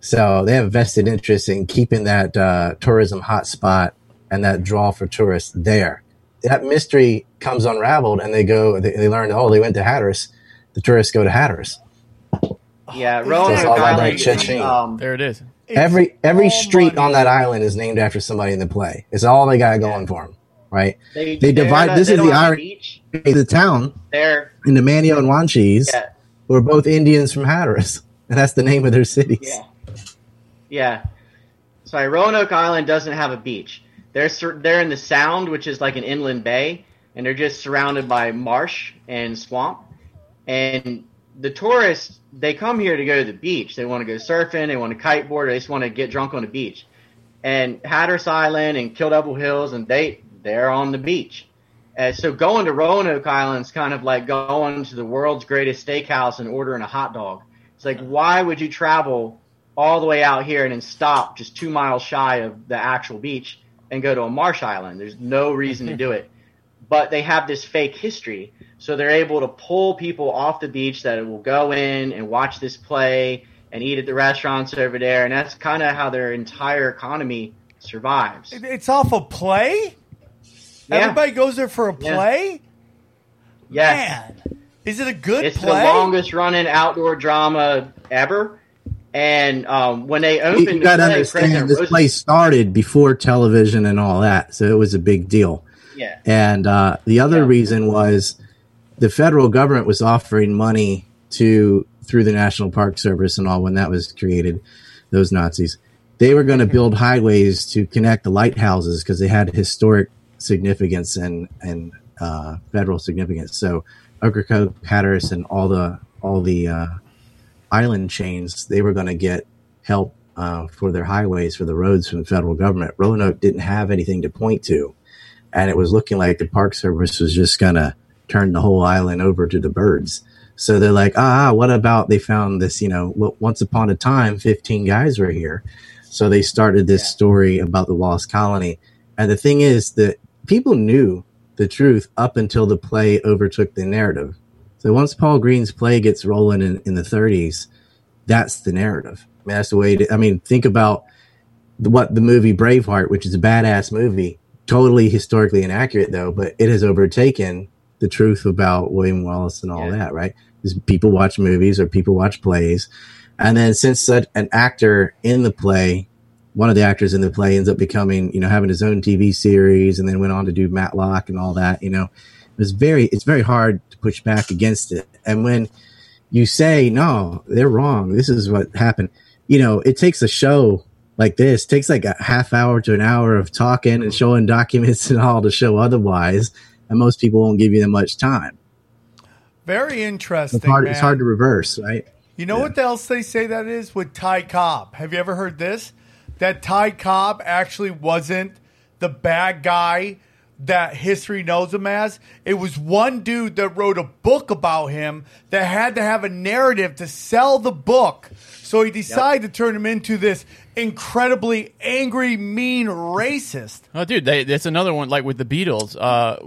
So they have vested interest in keeping that uh, tourism hotspot and that draw for tourists there. That mystery comes unraveled and they go, they, they learn, oh, they went to Hatteras. The tourists go to Hatteras. yeah. It's Roanoke all Island. Um, There it is. It's every every all street money. on that island is named after somebody in the play. It's all they got going for them, right? they, They divide- not- this they is the have iron- beach. The town They're in the Manteo and Wanchese yeah, were both Indians from Hatteras, and that's the name of their cities. yeah, yeah. Sorry, Roanoke Island doesn't have a beach. They're sur- they're in the Sound, which is like an inland bay, and they're just surrounded by marsh and swamp. And the tourists, they come here to go to the beach. They want to go surfing, they want to kiteboard, they just want to get drunk on the beach. And Hatteras Island and Kill Devil Hills, and they they're on the beach. Uh, so going to Roanoke Island is kind of like going to the world's greatest steakhouse and ordering a hot dog. It's like, why would you travel all the way out here and then stop just two miles shy of the actual beach and go to a marsh island? There's no reason to do it. But they have this fake history, so they're able to pull people off the beach that will go in and watch this play and eat at the restaurants over there, and that's kind of how their entire economy survives. It's off a play. Yeah. Everybody goes there for a Yeah. play. Yes. Man, is it a good It's play? the longest running outdoor drama ever. And um, when they opened you the got to understand this Roosevelt- place started before television and all that, so it was a big deal. Yeah. And uh, the other Yeah. reason was the federal government was offering money to through the National Park Service and all when that was created, those Nazis. They were going to build highways to connect the lighthouses because they had historic significance and and uh, federal significance. So Ocracoke, Hatteras, and all the all the uh, island chains, they were going to get help uh, for their highways for the roads from the federal government. Roanoke didn't have anything to point to and it was looking like the Park Service was just gonna turn the whole island over to the birds. So they're like, ah, what about they found this? You know, once upon a time, fifteen guys were here, so they started this story about the lost colony. And the thing is that people knew the truth up until the play overtook the narrative. So once Paul Green's play gets rolling in, in the 30s, that's the narrative. I mean, that's the way. To, I mean, think about the, what the movie Braveheart, which is a badass movie, totally historically inaccurate though, but it has overtaken the truth about William Wallace and all Yeah. that, right? is people watch movies or people watch plays. And then since such an actor in the play, one of the actors in the play ends up becoming, you know, having his own TV series and then went on to do Matlock and all that, you know, it was very, it's very hard to push back against it. And when you say, no, they're wrong, this is what happened, you know, it takes a show like this, takes like a half hour to an hour of talking and showing documents and all to show otherwise. And most people won't give you that much time. Very interesting. It's hard, man. it's hard to reverse, right? You know what else they say that is with Ty Cobb? Have you ever heard this? That Ty Cobb actually wasn't the bad guy that history knows him as. It was one dude that wrote a book about him that had to have a narrative to sell the book. So he decided to turn him into this incredibly angry, mean racist. Oh, dude, they, that's another one like with the Beatles. Uh,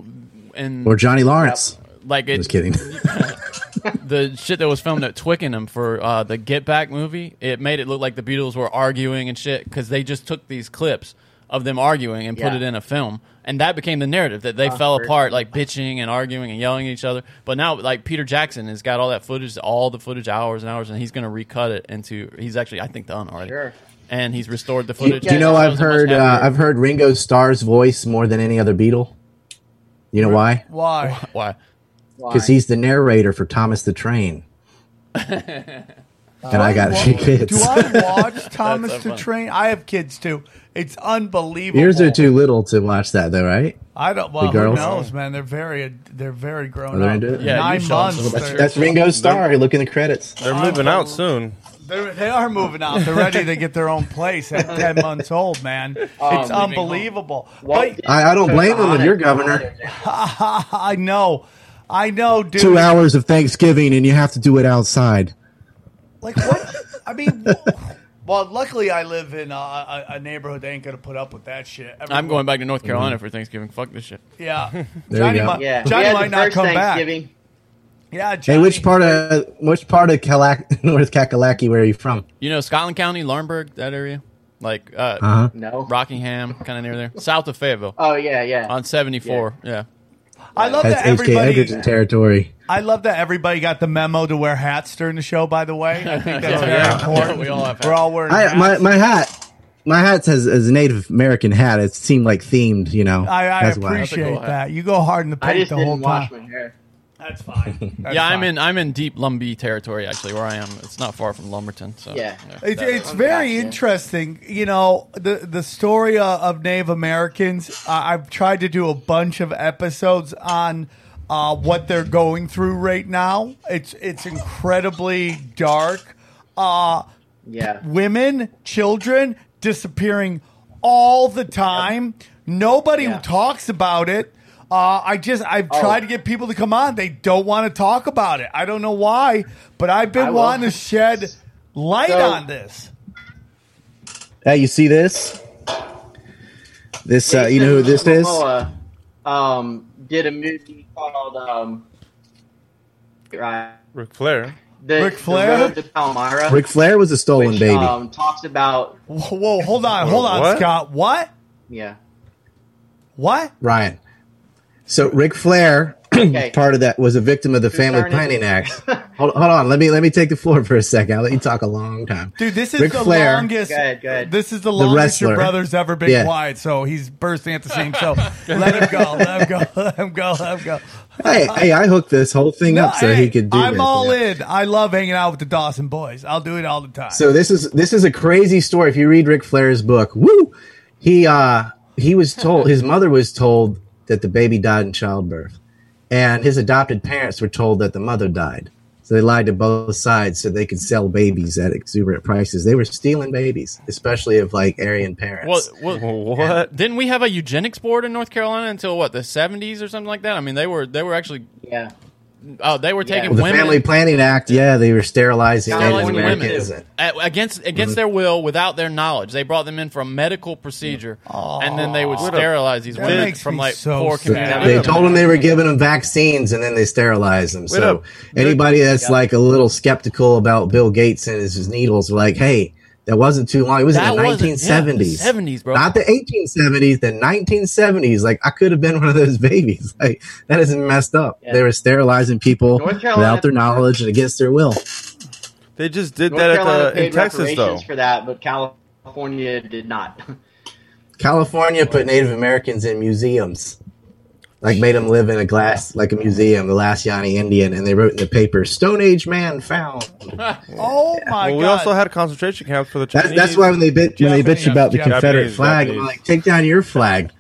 and Or Johnny Lawrence. like it, Just kidding. the shit that was filmed at Twickenham for uh, the Get Back movie, it made it look like the Beatles were arguing and shit because they just took these clips of them arguing and put it in a film, and that became the narrative that they Oh, fell apart, like bitching and arguing and yelling at each other. But now, like Peter Jackson has got all that footage, all the footage, hours and hours, and he's going to recut it into. He's actually, I think, done already. Sure. And he's restored the Do you, footage. you know I've heard uh, I've heard Ringo Starr's voice more than any other Beatle. You know why? Why? why. Because he's the narrator for Thomas the Train. and I got three kids. Do I watch Thomas so the funny. Train? I have kids too. It's unbelievable. Yours are too little to watch that, though, right? I don't. Well, who girls? knows, man? They're very, they're very grown oh, Are they up. into it? Yeah, Nine months. some- they're- That's Ringo Starr. Look in the credits. They're moving out soon. They're, they are moving out. They're ready to get their own place at ten months old, man. Um, it's unbelievable. Walt But I, I don't blame them when Disney you're governor. I know, I know, dude. Two hours of Thanksgiving and you have to do it outside. Like what? I mean, well, luckily I live in a, a, a neighborhood that ain't gonna put up with that shit. I'm going back to North Carolina for Thanksgiving. Fuck this shit. Yeah, There Johnny, you go. might, Yeah, Johnny we had might the not first come back. Thanksgiving. Yeah, Hey, which part of which part of Calac- North Kakalaki? Where are you from? You know Scotland County, Laurinburg, that area, like uh, Uh huh. No. Rockingham, kind of near there, south of Fayetteville, Oh yeah, yeah. on 74. Yeah. I love That's that HK everybody. Edgerton territory. I love that everybody got the memo to wear hats during the show. By the way, I think that's Yeah. Oh, very Yeah. important. We all have We're all wearing I, hats. my my hat, my hat says as a Native American hat. It seemed like themed, you know. I, I appreciate cool hat. that. You go hard in the I paint just the whole didn't wash time. my hair. That's fine. That's yeah, I'm in I'm in deep Lumbee territory actually, where I am. It's not far from Lumberton. So Yeah. It's, it's very Gotcha. interesting. You know, the the story uh, of Native Americans. Uh, I've tried to do a bunch of episodes on uh, what they're going through right now. It's it's incredibly dark. Uh, Yeah. women, children disappearing all the time. Nobody Yeah. talks about it. Uh, I just I've Oh. tried to get people to come on. They don't want to talk about it. I don't know why, but I've been I will. wanting to shed light So- on this. Hey, you see this? This, uh, you know who this is? Momoa, um, did a movie called um, right. Ric Flair. The, Ric Flair? The Palmyra. Ric Flair was a stolen which, baby. Um, talks about Whoa, whoa, hold on, hold on, What? Scott. What? yeah. What? Ryan. So Ric Flair, Okay. part of that, was a victim of the Family Planning Act. hold, hold on, let me let me take the floor for a second. I'll let you talk a long time. Dude, this is Ric the Flair. longest. Go ahead, go ahead. This is the longest your brother's ever been Yeah. quiet. So he's bursting at the same So let him go. Let him go. Let him go. Let him go. Hey, hey, I hooked this whole thing No, up so hey, he could do it. I'm this. all Yeah. in. I love hanging out with the Dawson boys. I'll do it all the time. So this is this is a crazy story. If you read Ric Flair's book, woo, he uh he was told his mother was told that the baby died in childbirth, and his adopted parents were told that the mother died. So they lied to both sides so they could sell babies at exuberant prices. They were stealing babies, especially of like Aryan parents. Well, well, What? didn't we have a eugenics board in North Carolina until what the 70s or something like that? I mean, they were they were actually Yeah. Oh they were taking Well, the women Family Planning Act, yeah, they were sterilizing Native sterilizing Americans. women at, against against their will without their knowledge. They brought them in for a medical procedure, and then they would What a- sterilize these women from like so poor sad. communities. They told them they were giving them vaccines and then they sterilized them. So up. anybody that's like a little skeptical about Bill Gates and his, his needles, like, hey, That wasn't too long. It was That in the wasn't- yeah, 1970s. 70s, bro. Not the 1870s, the 1970s. Like I could have been one of those babies. Like that is messed up. Yeah. They were sterilizing people without their knowledge and against their will. They just did North that uh, Carolina at the, in Texas, though. for that, but California did not. California put Native Americans in museums. Like made them live in a glass, like a museum, the last Yahi Indian, and they wrote in the paper, "Stone Age man found." Oh my Well, we also had a concentration camps for the That's, Chinese. that's why when they bitch when they bitch about the Japanese, Confederate flag, I'm like, take down your flag.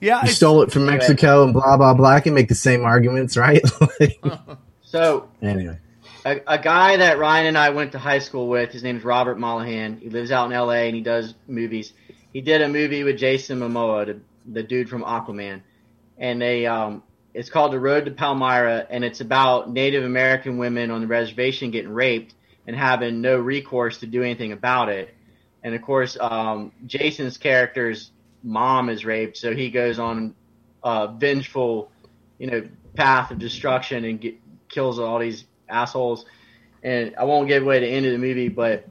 yeah, You stole it from Mexico and blah blah blah. I can make the same arguments, right? Like, So anyway, a, a guy that Ryan and I went to high school with, his name is Robert Mollahan. He lives out in L.A. and he does movies. He did a movie with Jason Momoa, the, the dude from Aquaman, and they um, it's called The Road to Paloma, and it's about Native American women on the reservation getting raped and having no recourse to do anything about it. And of course, um, Jason's character's mom is raped, so he goes on a vengeful, you know, path of destruction and get, kills all these assholes. And I won't give away the end of the movie, but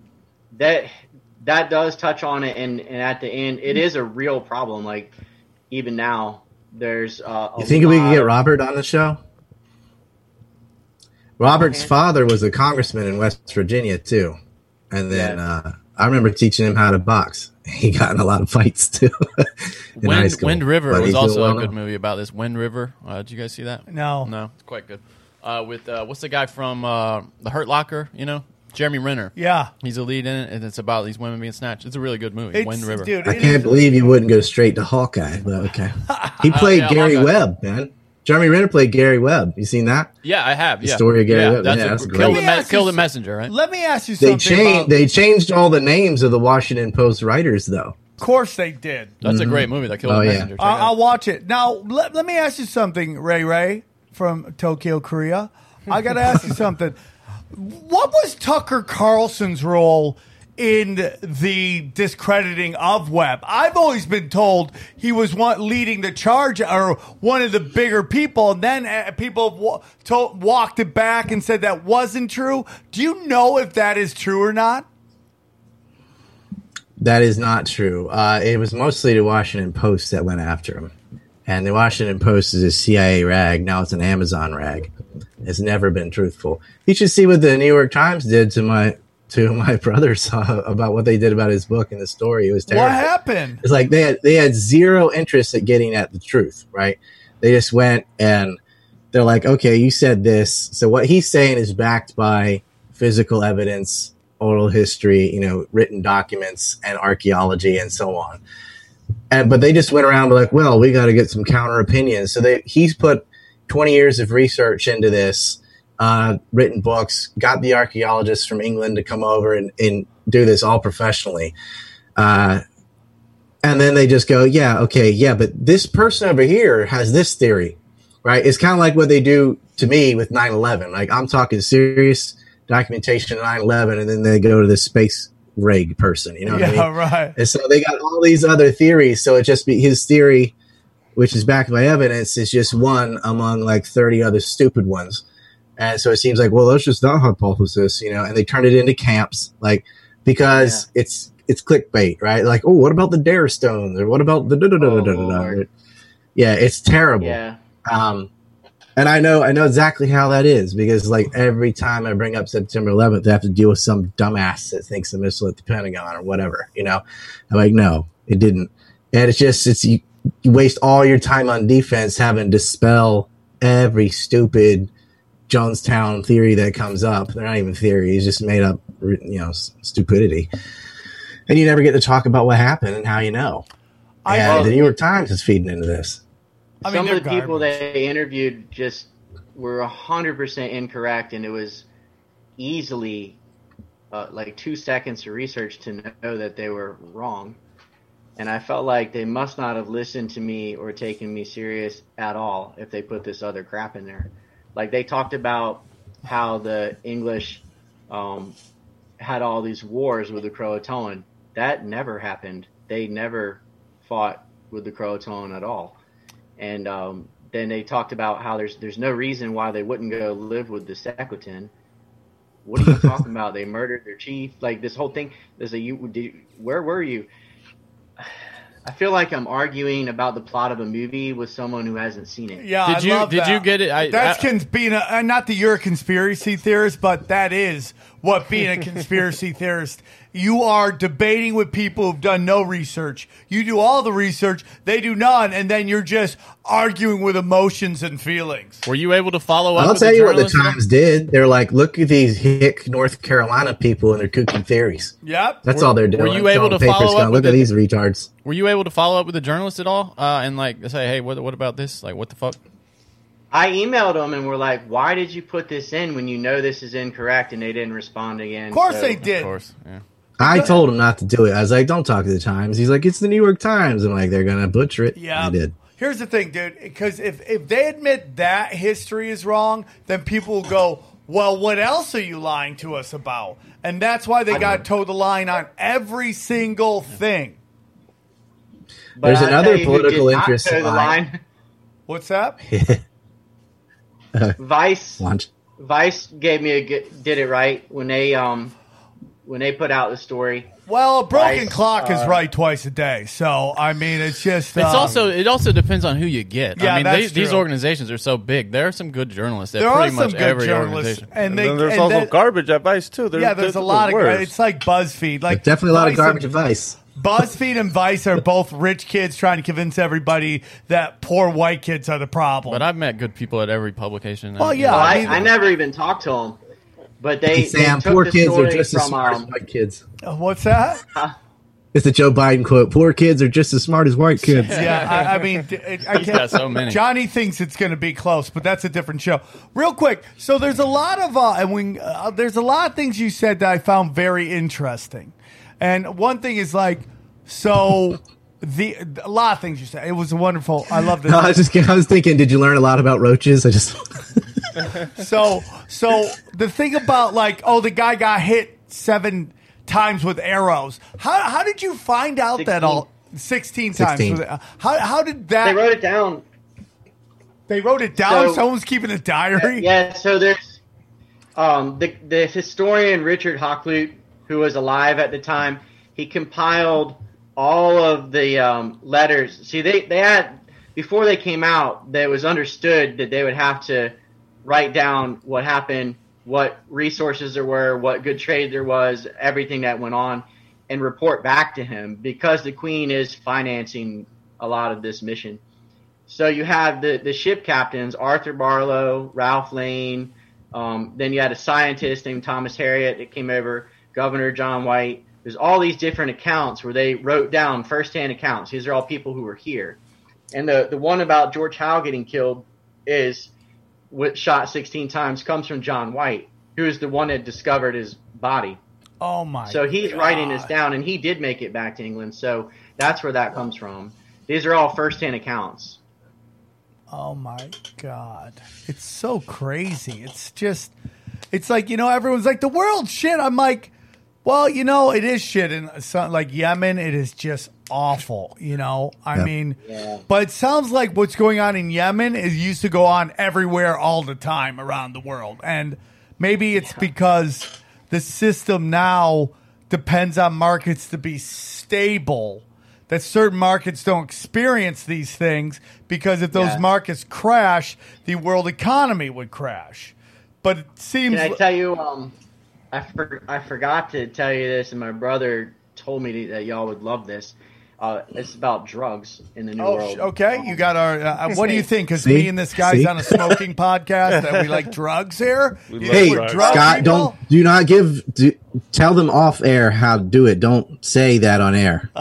that that does touch on it, and, and at the end, it is a real problem. Like even now, there's uh, a you think we could get Robert on the show? Robert's father was a congressman in West Virginia too, and then Yeah. uh, I remember teaching him how to box. He got in a lot of fights too. in high Wind, school. Wind River But was also well a good movie about this. Wind River. Uh, did you guys see that? No. No, it's quite good. Uh, with uh, what's the guy from uh, The Hurt Locker? You know, Jeremy Renner. yeah. He's a lead in it, and it's about these women being snatched. It's a really good movie. It's, Wind River. dude, I can't is- believe you wouldn't go straight to Hawkeye, but okay. He played yeah, Gary Hawkeye. Webb, man. Jeremy Renner played Gary Webb. You seen that? Yeah, I have. The Yeah, story of Gary yeah, Webb. That's, Yeah, a, that's kill, great. the me me- kill the messenger, right? Let me ask you something. They something. changed. about- They changed all the names of the Washington Post writers, though. of course they did. That's a mm-hmm. great movie. That killed Oh, the yeah. messenger. Check I'll. I'll watch it. Now, let, let me ask you something, Ray Ray from Tokyo, Korea. I got to ask you something. What was Tucker Carlson's role in the discrediting of Webb? I've always been told he was one leading the charge or one of the bigger people, and then uh, people to- walked it back and said that wasn't true. Do you know if that is true or not? That is not true. Uh, it was mostly the Washington Post that went after him, and the Washington Post is a CIA rag. Now it's an Amazon rag. It's never been truthful. You should see what the New York Times did to my to my brothers uh, about what they did about his book and the story. It was terrible. What happened? It's like they had they had zero interest at getting at the truth, right? They just went and they're like, okay, you said this, so what he's saying is backed by physical evidence, oral history, you know, written documents, and archaeology, and so on. And but they just went around like, well, we got to get some counter opinions. So they he's put twenty years of research into this, uh, written books, got the archaeologists from England to come over and, and do this all professionally. Uh, and then they just go, yeah, okay, yeah, but this person over here has this theory, right? It's kind of like what they do to me with 9 11. Like, I'm talking serious documentation of 9 11, and then they go to this space rig person, you know what I Yeah, mean? right. And so they got all these other theories. So it just be his theory, which is backed by evidence, is just one among like 30 other stupid ones. And so it seems like, well, that's just that hypothesis, you know, and they turn it into camps, like, because it's, it's clickbait, right? Like, oh, what about the Dare Stones? Or what about the da da da da da da? Lord. Yeah, it's terrible. Yeah. Um, and I know I know exactly how that is because like every time I bring up September 11th, I have to deal with some dumbass that thinks the missile at the Pentagon or whatever. You know, I'm like, no, it didn't. And it's just it's you, you waste all your time on defense having to spell every stupid Jonestown theory that comes up. They're not even theories, just made up, you know, s- stupidity. And you never get to talk about what happened and how you know. I- and the New York Times is feeding into this. I mean, Some of the people they interviewed just were hundred percent incorrect, and it was easily uh, like two seconds of research to know that they were wrong. And I felt like they must not have listened to me or taken me serious at all if they put this other crap in there. Like they talked about how the English um, had all these wars with the Croatoan. That never happened. They never fought with the Croatoan at all. And um, then they talked about how there's there's no reason why they wouldn't go live with the Secotan. what are you talking about? They murdered their chief. Like this whole thing. There's a you. Did, where were you? I feel like I'm arguing about the plot of a movie with someone who hasn't seen it. Yeah, Did I you- love did that. you get it? I- That's I- cons- being a, uh, not that you're a conspiracy theorist, but that is what being a conspiracy theorist. You are debating with people who've done no research. You do all the research, they do none, and then you're just arguing with emotions and feelings. Were you able to follow up? I'll with tell the you what the journalist at all? Times did. They're like, look at these hick North Carolina people and they're cooking theories. Yep. That's Were- all they're doing. were you able Throwing to follow up with Look at the- these retards. Were you able to follow up with the journalist at all, uh, and like say, hey, what, what about this? Like, what the fuck? I emailed them and were like, "Why did you put this in when you know this is incorrect?" And they didn't respond again. Of course So- they did. Of course, yeah. I told him not to do it. I was like, don't talk to the Times. He's like, it's the New York Times. I'm like, they're going to butcher it. Yeah. I did. Here's the thing, dude. Because if, if they admit that history is wrong, then people will go, well, what else are you lying to us about? And that's why they got towed the line on every single thing. But There's I'll another tell you who political interest toe the line. line. What's that? Vice Launch. Vice gave me a good, did it right when they um when they put out the story. Well, a broken Vice, clock is uh, right twice a day. So, I mean, it's just. It's um, also it also depends on who you get. Yeah, I mean, that's they, these organizations are so big. There are some good journalists at There are pretty some much good every journalists. organization. And, And they, then there's and also that- garbage advice too. They're, Yeah, there's they're a lot the of. worst. It's like BuzzFeed. Like Definitely a lot of garbage and- advice. BuzzFeed and Vice are both rich kids trying to convince everybody that poor white kids are the problem. But I've met good people at every publication. Well, yeah. Well, I, I never even talked to them, but they, Hey, Sam, they took poor the kids are story just as smart um, as white kids. Uh, What's that? It's a Joe Biden quote. Poor kids are just as smart as white kids. Yeah, I, I mean, d- I I He's can't. got so many. Johnny thinks it's going to be close, but that's a different show. Real quick, so there's a lot of uh, and we uh, there's a lot of things you said that I found very interesting, and one thing is like, so the a lot of things you said. It was wonderful. I love this. No, I was just I was thinking, did you learn a lot about roaches? I just So, so the thing about like, oh, the guy got hit seven times with arrows. How how did you find out that all sixteen times? With, how how did that? they wrote it down. They wrote it down. So- Someone's keeping a diary. Yeah, so there's um, the the historian Richard Hakluyt, who was alive at the time. He compiled all of the um, letters. See, they they had before they came out, it was understood that they would have to write down what happened, what resources there were, what good trade there was, everything that went on, and report back to him because the Queen is financing a lot of this mission. So you have the, the ship captains, Arthur Barlow, Ralph Lane. Um, then you had a scientist named Thomas Harriot that came over, Governor John White. There's all these different accounts where they wrote down firsthand accounts. These are all people who were here. And the, the one about George Howe getting killed is shot 16 times comes from John White, who is the one that discovered his body. Oh my! So he's God. writing this down, and he did make it back to England. So that's where that comes from. These are all firsthand accounts. Oh my god! It's so crazy. It's just, it's like you know, everyone's like the world shit. I'm like, well, you know, it is shit in some, like Yemen. It is just awful. You know, I Yeah. mean, Yeah. but it sounds like what's going on in Yemen is used to go on everywhere all the time around the world, and maybe it's because the system now depends on markets to be stable. That certain markets don't experience these things because if those Yeah. markets crash, the world economy would crash. But it seems Can I tell you? Um, I for, I forgot to tell you this, and my brother told me that y'all would love this. Uh, it's about drugs in the new Oh, world. sh- okay. You got our. Uh, what do you think? Because me and this guy's See? on a smoking podcast that we like drugs here. We You love think Hey, drugs. Scott, people? don't do not give. Do, tell them off air how to do it. Don't say that on air.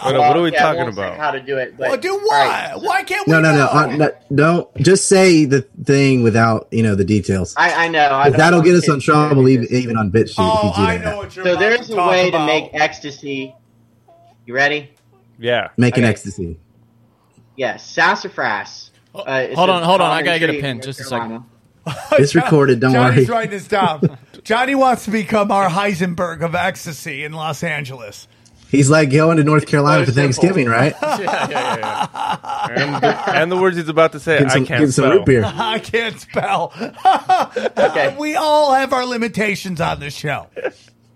What, what are we Yeah, talking about? How to do it? But, Well, do what? Right. Why can't we? No, no, no, know? uh, no. Don't just say the thing without you know the details. I, I know. I 'Cause don't that'll get us kids in trouble even, even on BitChute Oh, if you do I that. know what you're So about there's a way about. to make ecstasy. You ready? Yeah. Make an Okay. ecstasy. Yes, sassafras. Uh, hold on, hold on. I gotta get a tree pen. Just a second. It's recorded. Don't worry. Johnny's writing this down. Johnny wants to become our Heisenberg of ecstasy in Los Angeles. He's like going to North Carolina for Very Thanksgiving, right? yeah, yeah, yeah, yeah. And, the, and the words he's about to say, Getting I can't getting some spell. root beer. I can't spell. Okay. we all have our limitations on this show.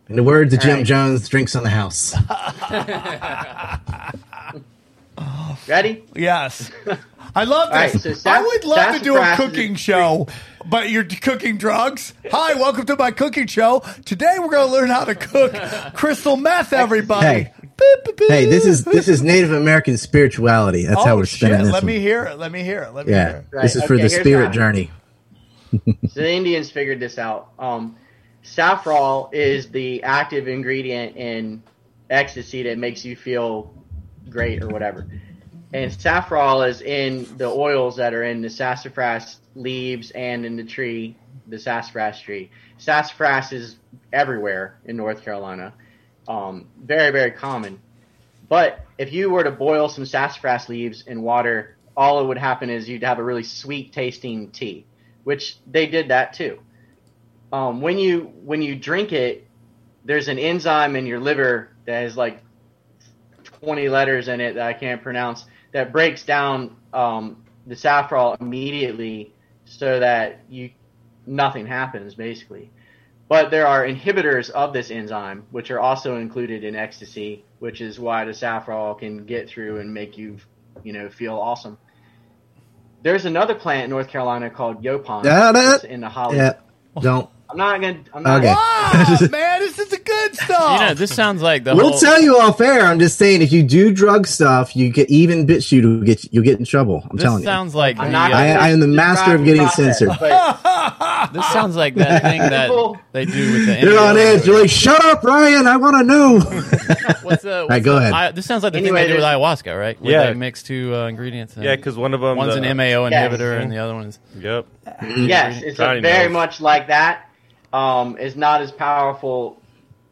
In the words of Jim right. Jones, drinks on the house. Ready? Yes. I love All right, this. so I would love to do a sassafras is- cooking show, but you're cooking drugs. Hi, welcome to my cooking show. Today we're going to learn how to cook crystal meth, everybody. Hey. Hey, this is this is Native American spirituality. That's oh, how we're shit. this. Let one. me hear it. Let me hear it. Let me yeah, hear it. Right, this is for okay, the here's spirit how- journey. So the Indians figured this out. Um, safrole is the active ingredient in ecstasy that makes you feel great or whatever. And safrole is in the oils that are in the sassafras leaves and in the tree, the sassafras tree. Sassafras is everywhere in North Carolina. Um, very, very common. But if you were to boil some sassafras leaves in water, all it would happen is you'd have a really sweet tasting tea, which they did that too. Um, when you when you drink it, there's an enzyme in your liver that has like 20 letters in it that I can't pronounce that breaks down um, the safrole immediately so that you nothing happens basically. But there are inhibitors of this enzyme, which are also included in ecstasy, which is why the safrole can get through and make you, you know, feel awesome. There's another plant in North Carolina called Yaupon. Yeah, that- in the Holly. Yeah, don't. I'm not gonna. I'm not. Okay. Wow, man, this is the good stuff. You know, this sounds like the We'll whole. tell you all fair. I'm just saying, if you do drug stuff, you get even bit you to get you'll get in trouble. I'm this telling you. sounds like I'm the, not uh, I- I am the master of getting process, censored. but- this sounds like that thing that they do with the. They're on edge. You're like, shut up, Ryan. I want to know. What's the? right, go the- ahead. I, this sounds like the Anyway, thing they do with ayahuasca, right? Where Yeah. they mix two uh, ingredients. and Yeah, because one of them. one's the, an MAO Yeah. inhibitor and the other one's. Yep. yes, it's very much like that. Um, it's not as powerful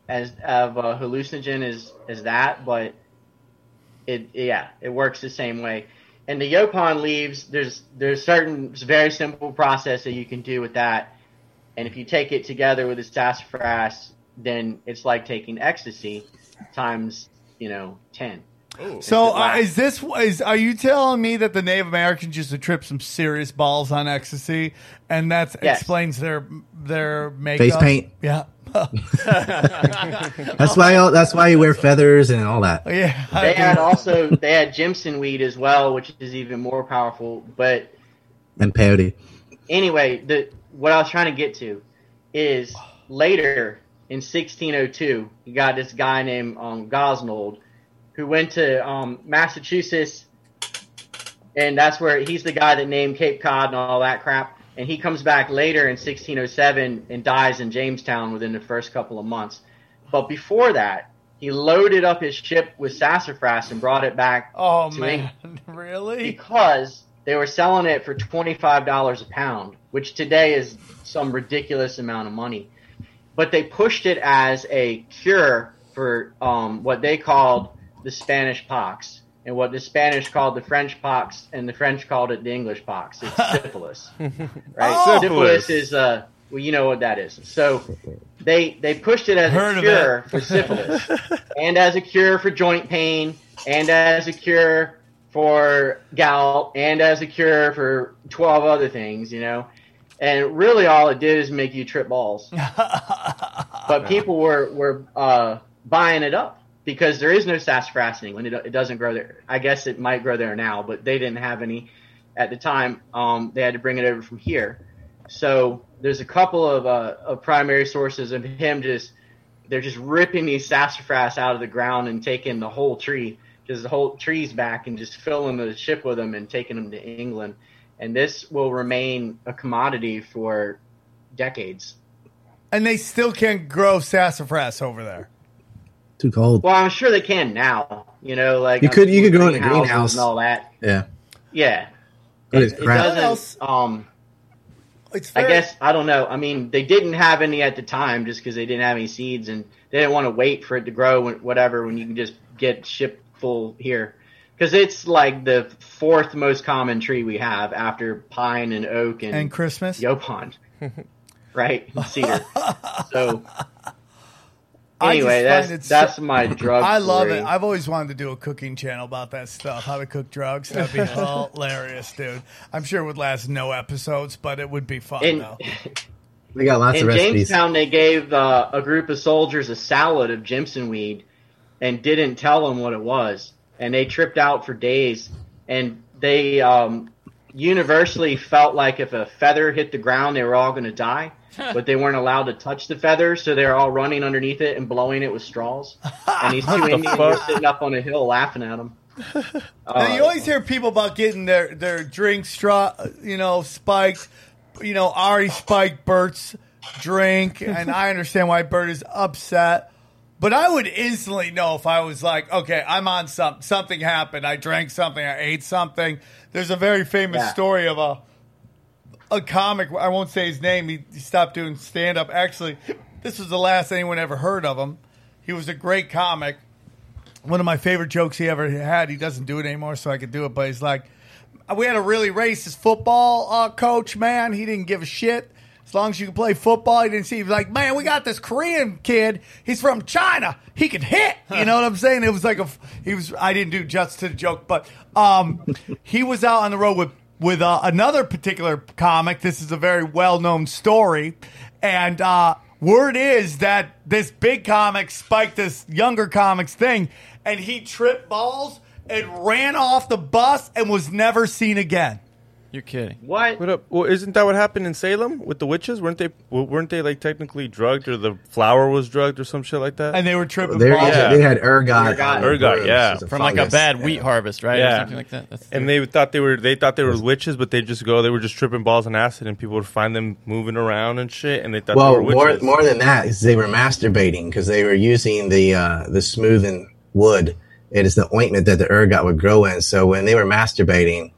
as of a hallucinogen as as that, but it yeah, it works the same way. And the Yaupon leaves, there's there's certain very simple process that you can do with that. And if you take it together with the sassafras, then it's like taking ecstasy times you know ten. So uh, is this is are you telling me that the Native Americans used to trip some serious balls on ecstasy, and that Yes. explains their their makeup? Face paint. Yeah, That's why. all- That's why you wear feathers and all that. yeah. They had also they had Jimson weed as well, which is even more powerful. But And peyote. anyway, the what I was trying to get to is later in 1602, you got this guy named um, Gosnold who went to um, Massachusetts, and that's where he's the guy that named Cape Cod and all that crap. And he comes back later in 1607 and dies in Jamestown within the first couple of months. But before that, he loaded up his ship with sassafras and brought it back Oh man, England really? because they were selling it for twenty five dollars a pound, which today is some ridiculous amount of money. But they pushed it as a cure for um, what they called the Spanish pox, and what the Spanish called the French pox, and the French called it the English pox. It's syphilis, right? Oh. Syphilis is uh, well, you know what that is. So they they pushed it as Heard a cure for syphilis, and as a cure for joint pain, and as a cure for gout, and as a cure for twelve other things. You know, and really all it did is make you trip balls. but people were were uh, buying it up because there is no sassafras in England. It, it doesn't grow there. I guess it might grow there now, but they didn't have any at the time. Um, they had to bring it over from here. So there's a couple of, uh, of primary sources of him just they're just ripping these sassafras out of the ground and taking the whole tree, just the whole trees back and just filling the ship with them and taking them to England. And this will remain a commodity for decades. And they still can't grow sassafras over there. Too cold. Well, I'm sure they can now. You know, like You could- you could grow in a greenhouse. and all that. Yeah. Yeah, But it, it crap. What else? doesn't. Um, It's I guess I don't know. I mean, they didn't have any at the time just because they didn't have any seeds, and they didn't want to wait for it to grow, when, whatever. When you can just get ship full here, because it's like the fourth most common tree we have after pine and oak and, and Christmas. yaupon, right? Cedar. so I Anyway, just that's find it that's so- my drug. I love story. it. I've always wanted to do a cooking channel about that stuff, how to cook drugs. That'd be hilarious, dude. I'm sure it would last no episodes, but it would be fun In, though. We got lots in of recipes. Jamestown, they gave uh, a group of soldiers a salad of Jimson weed and didn't tell them what it was, and they tripped out for days. And they um, universally felt like if a feather hit the ground, they were all going to die, but they weren't allowed to touch the feather, so they were all running underneath it and blowing it with straws. And these two Indians were sitting up on a hill laughing at them. Now, you uh, always hear people about getting their their drink straw, you know, spiked. You know, Ari spiked Bert's drink, and I understand why Bert is upset. But I would instantly know if I was like, okay, I'm on something. Something happened. I drank something. I ate something. There's a very famous Yeah. story of a a comic. I won't say his name. He, he stopped doing stand up. Actually, this was the last anyone ever heard of him. He was a great comic one of my favorite jokes he ever had. He doesn't do it anymore, so I could do it. But he's like, we had a really racist football uh, coach, man. He didn't give a shit. As long as you can play football, he didn't see. He was like, man, we got this Korean kid. He's from China. He can hit. You know what I'm saying? It was like a. He was. I didn't do justice to the joke, but um, he was out on the road with with uh, another particular comic. This is a very well known story, and uh, word is that this big comic spiked this younger comic's thing, and he tripped balls and ran off the bus and was never seen again. You're kidding. What? What up? Well, isn't that what happened in Salem with the witches? weren't they? Weren't they like technically drugged, or the flower was drugged, or some shit like that? And they were tripping They, balls. Yeah. they had ergot. Ergot. Ergot, yeah. as a From like a fungus. bad Yeah. wheat harvest, right? Or Yeah. something like that. That's and they thought they were they thought they were witches, but they just go they were just tripping balls and acid, and people would find them moving around and shit, and they thought Well, they were more witches. more than that is they were masturbating because they were using the uh, the smoothing wood. It is the ointment that the ergot would grow in. So when they were masturbating,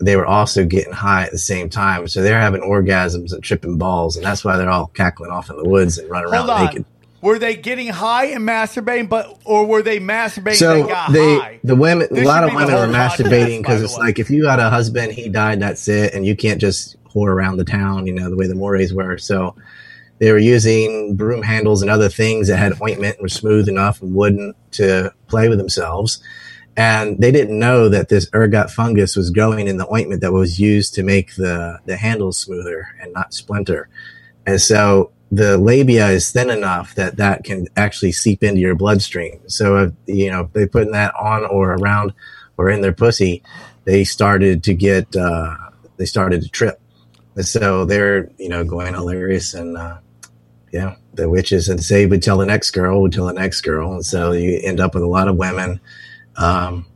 they were also getting high at the same time. So they're having orgasms and tripping balls, and that's why they're all cackling off in the woods and running Hold around on. naked. Were they getting high and masturbating, but or were they masturbating So and got they, high? the women, This a lot of women were masturbating because it's like if you got a husband, he died, that's it, and you can't just whore around the town, you know, the way the mores were. So they were using broom handles and other things that had ointment and were smooth enough and wooden to play with themselves. And they didn't know that this ergot fungus was growing in the ointment that was used to make the, the handles smoother and not splinter. And so the labia is thin enough that that can actually seep into your bloodstream. So, if, you know, if they putting that on or around or in their pussy, they started to get, uh, they started to trip. And so they're, you know, going hilarious and, uh, yeah, the witches and say would tell the next girl would tell the next girl. And so you end up with a lot of women, um,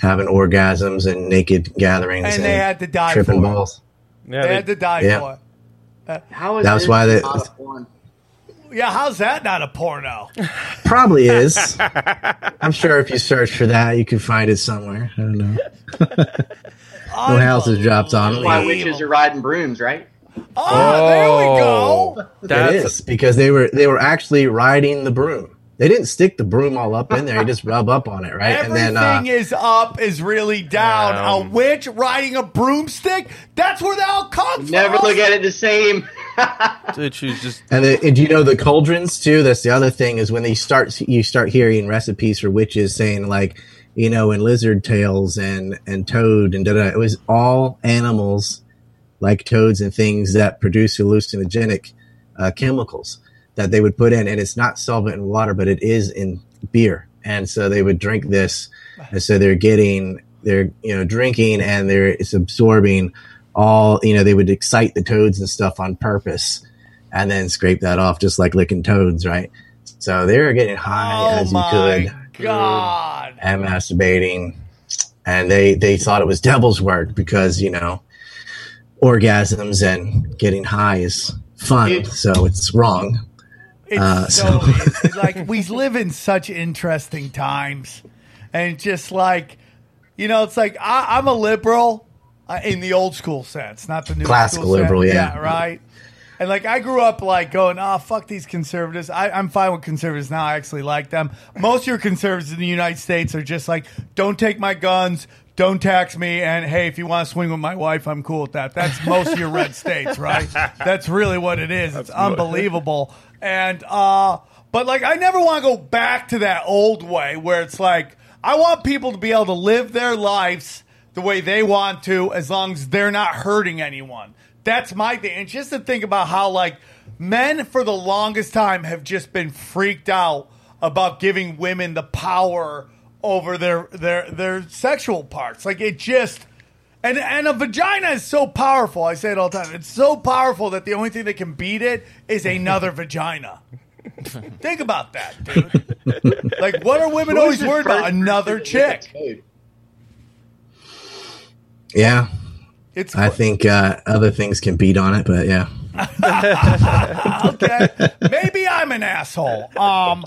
having orgasms and naked gatherings and they had to die tripping for it. balls. yeah, They they- had to die Yeah. for it. How is That's this why they- not a porn? Yeah, how's that not a porno? Probably is. I'm sure if you search for that, you can find it somewhere. I don't know. No houses dropped on it. Why It witches are riding brooms, right? Oh, there we go. That's is because they were they were actually riding the broom. They didn't stick the broom all up in there. You just rub up on it, right? Everything and then uh, is up, is really down. Um, a witch riding a broomstick? That's where they all come from. Never look at it the same. dude, she's just And, the, and do you know the cauldrons too? That's the other thing is when they start, you start hearing recipes for witches saying like, you know, in lizard tails and and toad and da da. It was all animals like toads and things that produce hallucinogenic uh, chemicals that they would put in, and it's not solvent in water, but it is in beer. And so they would drink this, and so they're getting they're you know drinking and they're it's absorbing all you know they would excite the toads and stuff on purpose and then scrape that off just like licking toads right so they were getting high Oh as you could God. and masturbating and they they thought it was devil's work because you know orgasms and getting high is fun Dude. so it's wrong It's Uh, so, so- it's like we live in such interesting times, and just like you know, it's like I, I'm a liberal uh, in the old school sense, not the new Classical liberal, yeah. right. And like I grew up like going, oh fuck these conservatives. I, I'm fine with conservatives now. I actually like them. Most of your conservatives in the United States are just like, don't take my guns, don't tax me, and hey, if you want to swing with my wife, I'm cool with that. That's most of your red states, right? That's really what it is. It's unbelievable. And uh But like, I never want to go back to that old way where it's like, I want people to be able to live their lives the way they want to, as long as they're not hurting anyone. That's my thing. And just to think about how like men for the longest time have just been freaked out about giving women the power over their their their sexual parts. Like it just and and a vagina is so powerful. I say it all the time. It's so powerful that the only thing that can beat it is another vagina. Think about that, dude. like, what are women Who always worried about? Another chick. Yeah, It's I think uh, other things can beat on it, but yeah. okay. Maybe I'm an asshole. Um,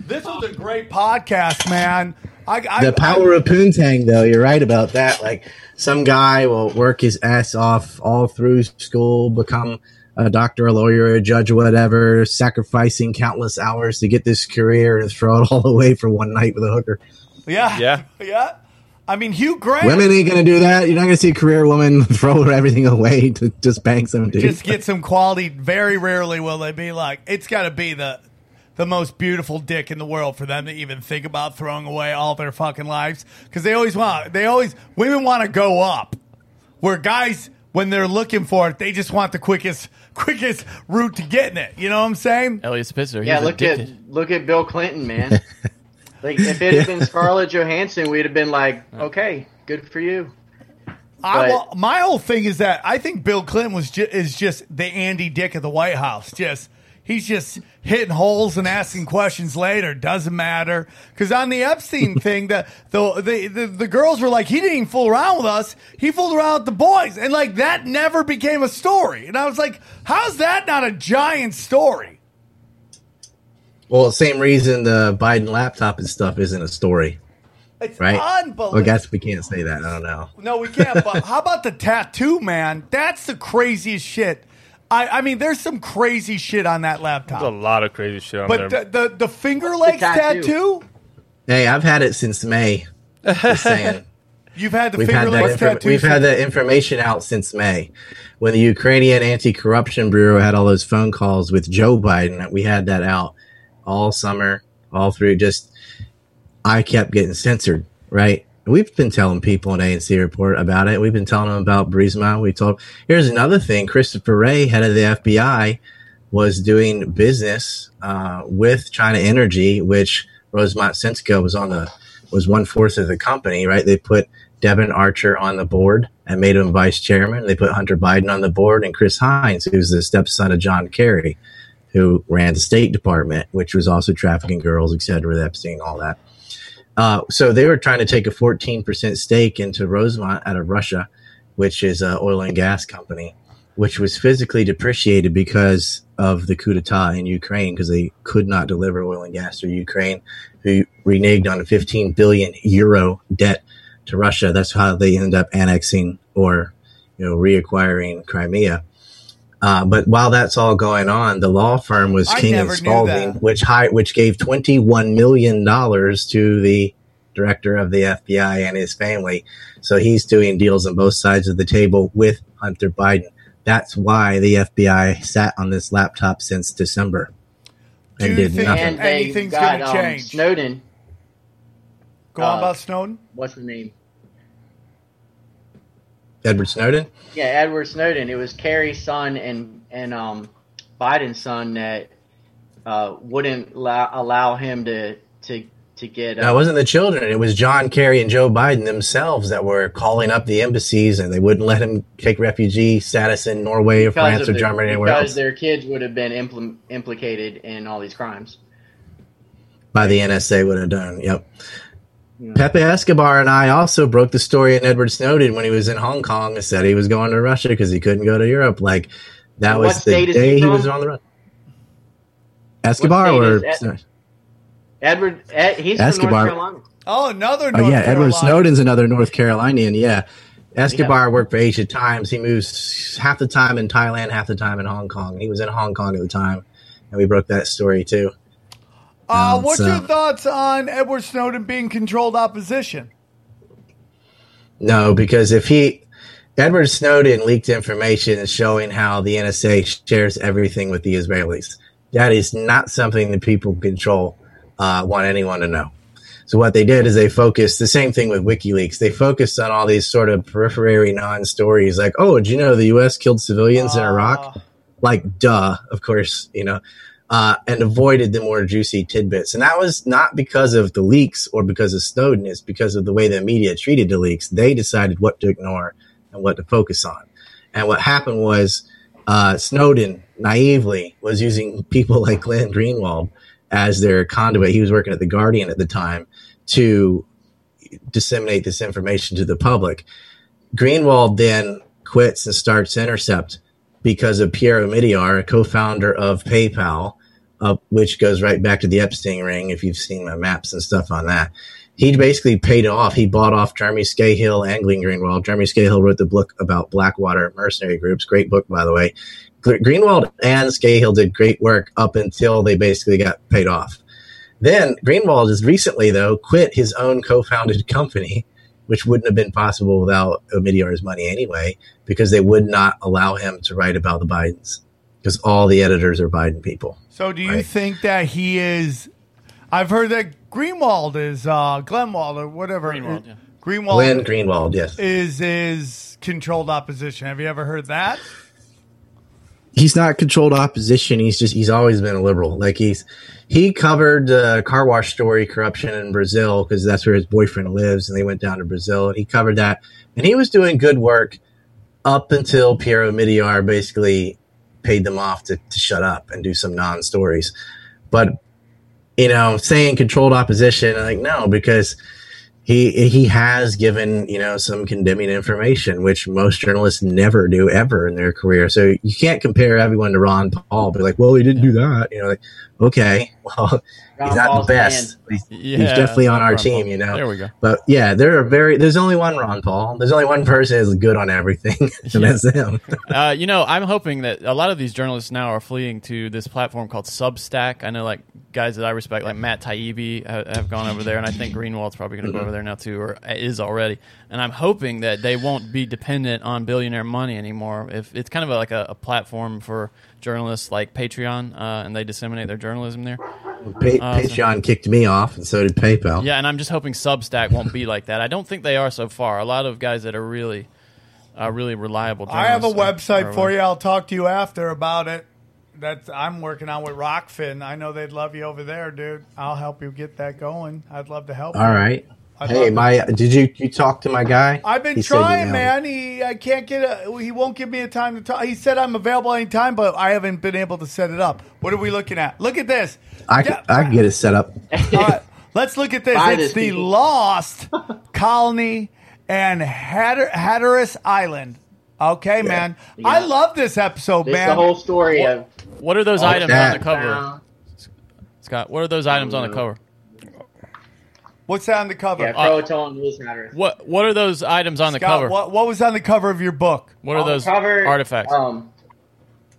this was a great podcast, man. I, I, the power of poontang, though, you're right about that. Like some guy will work his ass off all through school, become a doctor, a lawyer, a judge, whatever, sacrificing countless hours to get this career and throw it all away for one night with a hooker. yeah, Yeah. yeah. I mean, Hugh Grant. Women ain't gonna do that. You're not gonna see a career woman throw everything away to just bang some dude. just get some quality. Very rarely will they be like, it's got to be the the most beautiful dick in the world for them to even think about throwing away all their fucking lives because they always want they always women want to go up where guys when they're looking for it they just want the quickest quickest route to getting it you know what i'm saying Eliot Spitzer. Yeah, look addicted. at look at Bill Clinton, man. like if it had been Scarlett Johansson, we'd have been like, okay, good for you. I, But- well, my whole thing is that I think Bill Clinton was ju- is just the Andy Dick of the White House. Just he's just hitting holes and asking questions later. Doesn't matter because on the Epstein thing, the, the the the the girls were like, he didn't even fool around with us. He fooled around with the boys, and like that never became a story. And I was like, how's that not a giant story? well, same reason the Biden laptop and stuff isn't a story, It's right? unbelievable. I guess we can't say that. I don't know. No, we can't. But how about the tattoo, man? That's the craziest shit. I, I mean, there's some crazy shit on that laptop. There's a lot of crazy shit on But there. the, the the Finger Lakes tattoo? tattoo? Hey, I've had it since May. Just saying. You've had the We've Finger had that. Lakes infor- tattoo. we've had since- that information out since May, when the Ukrainian Anti-Corruption Bureau had all those phone calls with Joe Biden. We had that out all summer, all through. Just I kept getting censored. Right. We've been telling people in ANC report about it. We've been telling them about Burisma. We told. Here's another thing: Christopher Wray, head of the FBI, was doing business uh, with China Energy, which Rosemont Seneca was on the was one fourth of the company. Right? They put Devon Archer on the board and made him vice chairman. They put Hunter Biden on the board and Chris Heinz, who's the stepson of John Kerry, who ran the State Department, which was also trafficking girls, et cetera, with Epstein, all that. Uh, so they were trying to take a 14% stake into Rosneft out of Russia, which is an oil and gas company, which was physically depreciated because of the coup d'etat in Ukraine because they could not deliver oil and gas to Ukraine, who reneged on a 15 billion euro debt to Russia. That's how they ended up annexing or, you know, reacquiring Crimea. Uh, but while that's all going on, the law firm was I King never and Spalding, which hi- which gave twenty one million dollars to the director of the FBI and his family. So he's doing deals on both sides of the table with Hunter Biden. That's why the FBI sat on this laptop since December Do and did think- nothing. And they Anything's got gonna um, change. Snowden. Go on uh, about Snowden. What's his name? Edward Snowden. Yeah, Edward Snowden. It was Kerry's son and and um, Biden's son that uh, wouldn't allow, allow him to to to get. Uh, No, it wasn't the children. It was John Kerry and Joe Biden themselves that were calling up the embassies, and they wouldn't let him take refugee status in Norway or France or the- Germany or anywhere because else their kids would have been impl- implicated in all these crimes. by the NSA would have done. Yep. Pepe Escobar and I also broke the story in Edward Snowden when he was in Hong Kong and said he was going to Russia because he couldn't go to Europe. Like that And was the state is he day he, was on the run. Escobar or Ed- Edward, Ed, he's Escobar. from North Carolina. Oh, another. Oh North yeah, Edward Snowden's another North Carolinian. Yeah, Escobar worked for Asia Times. He moves half the time in Thailand, half the time in Hong Kong. He was in Hong Kong at the time, and we broke that story too. Uh, Um, what's so- your thoughts on Edward Snowden being controlled opposition? No, because if he Edward Snowden leaked information showing how the NSA shares everything with the Israelis. That is not something that people control uh, want anyone to know. So what they did is they focused the same thing with WikiLeaks. They focused on all these sort of periphery non-stories, like, oh, did you know the U.S. killed civilians in Iraq? Like, duh, of course, you know, uh, and avoided the more juicy tidbits. And that was not because of the leaks or because of Snowden. It's because of the way the media treated the leaks. They decided what to ignore and what to focus on. And what happened was uh, Snowden naively was using people like Glenn Greenwald as their conduit. He was working at the Guardian at the time to disseminate this information to the public. Greenwald then quits and starts Intercept because of Pierre Omidyar, a co-founder of PayPal, uh, which goes right back to the Epstein ring. If you've seen my maps and stuff on that, he basically paid off. He bought off Jeremy Scahill and Glenn Greenwald. Jeremy Scahill wrote the book about Blackwater mercenary groups. Great book, by the way. Greenwald and Scahill did great work up until they basically got paid off. Then Greenwald has recently, though, quit his own co-founded company, which wouldn't have been possible without Omidyar's money anyway, because they would not allow him to write about the Bidens, because all the editors are Biden people. So do you Right. think that he is? I've heard that Greenwald is uh, Glenwald or whatever. Greenwald, yeah. Greenwald Glenn Greenwald, yes. is is controlled opposition. Have you ever heard that? he's not controlled opposition. He's just he's always been a liberal. Like he's he covered the car wash story corruption in Brazil because that's where his boyfriend lives, and they went down to Brazil and he covered that, and he was doing good work up until Pierre Omidyar basically paid them off to, to shut up and do some non stories. But you know, saying controlled opposition, like no, because he he has given you know some condemning information, which most journalists never do ever in their career. So you can't compare everyone to Ron Paul. Be like, well, he didn't do that. You know, like okay, well, he's not the best. He's, Yeah, he's definitely on Ron our Paul. team. You know, There we go. But yeah, there are very. There's only one Ron Paul. There's only one person who's good on everything, and that's him. Uh, you know, I'm hoping that a lot of these journalists now are fleeing to this platform called Substack. I know, like guys that I respect, like Matt Taibbi, have, have gone over there, and I think Greenwald's probably going to go over there now too, or is already. And I'm hoping that they won't be dependent on billionaire money anymore. If it's kind of a, like a, a platform for journalists like Patreon, uh, and they disseminate their journalism there. Pa- Uh, so- Patreon kicked me off, and so did PayPal. Yeah, and I'm just hoping Substack won't be like that. I don't think they are so far. A lot of guys that are really, uh, really reliable. I have a journalists are- website are- for you. I'll talk to you after about it. That I'm working on with Rokfin. I know they'd love you over there, dude. I'll help you get that going. I'd love to help. All you. right. I'd Hey, my did you you talk to my guy? I've been He said you trying, know. man. He I can't get a. He won't give me a time to talk. He said I'm available anytime, but I haven't been able to set it up. What are we looking at? Look at this. I can, I can get it set up. All right, let's look at this. Buy it's this, the people. Lost Colony and Hatter, Hatteras Island. Okay, man. I love this episode, This man. the whole story of What are those items that. on the cover, uh, Scott? What are those items on the cover? What's that on the cover? yeah, Proton News Matters. What What are those items on the cover? What, What, what was on the cover of your book? What are On the those cover, artifacts? Um,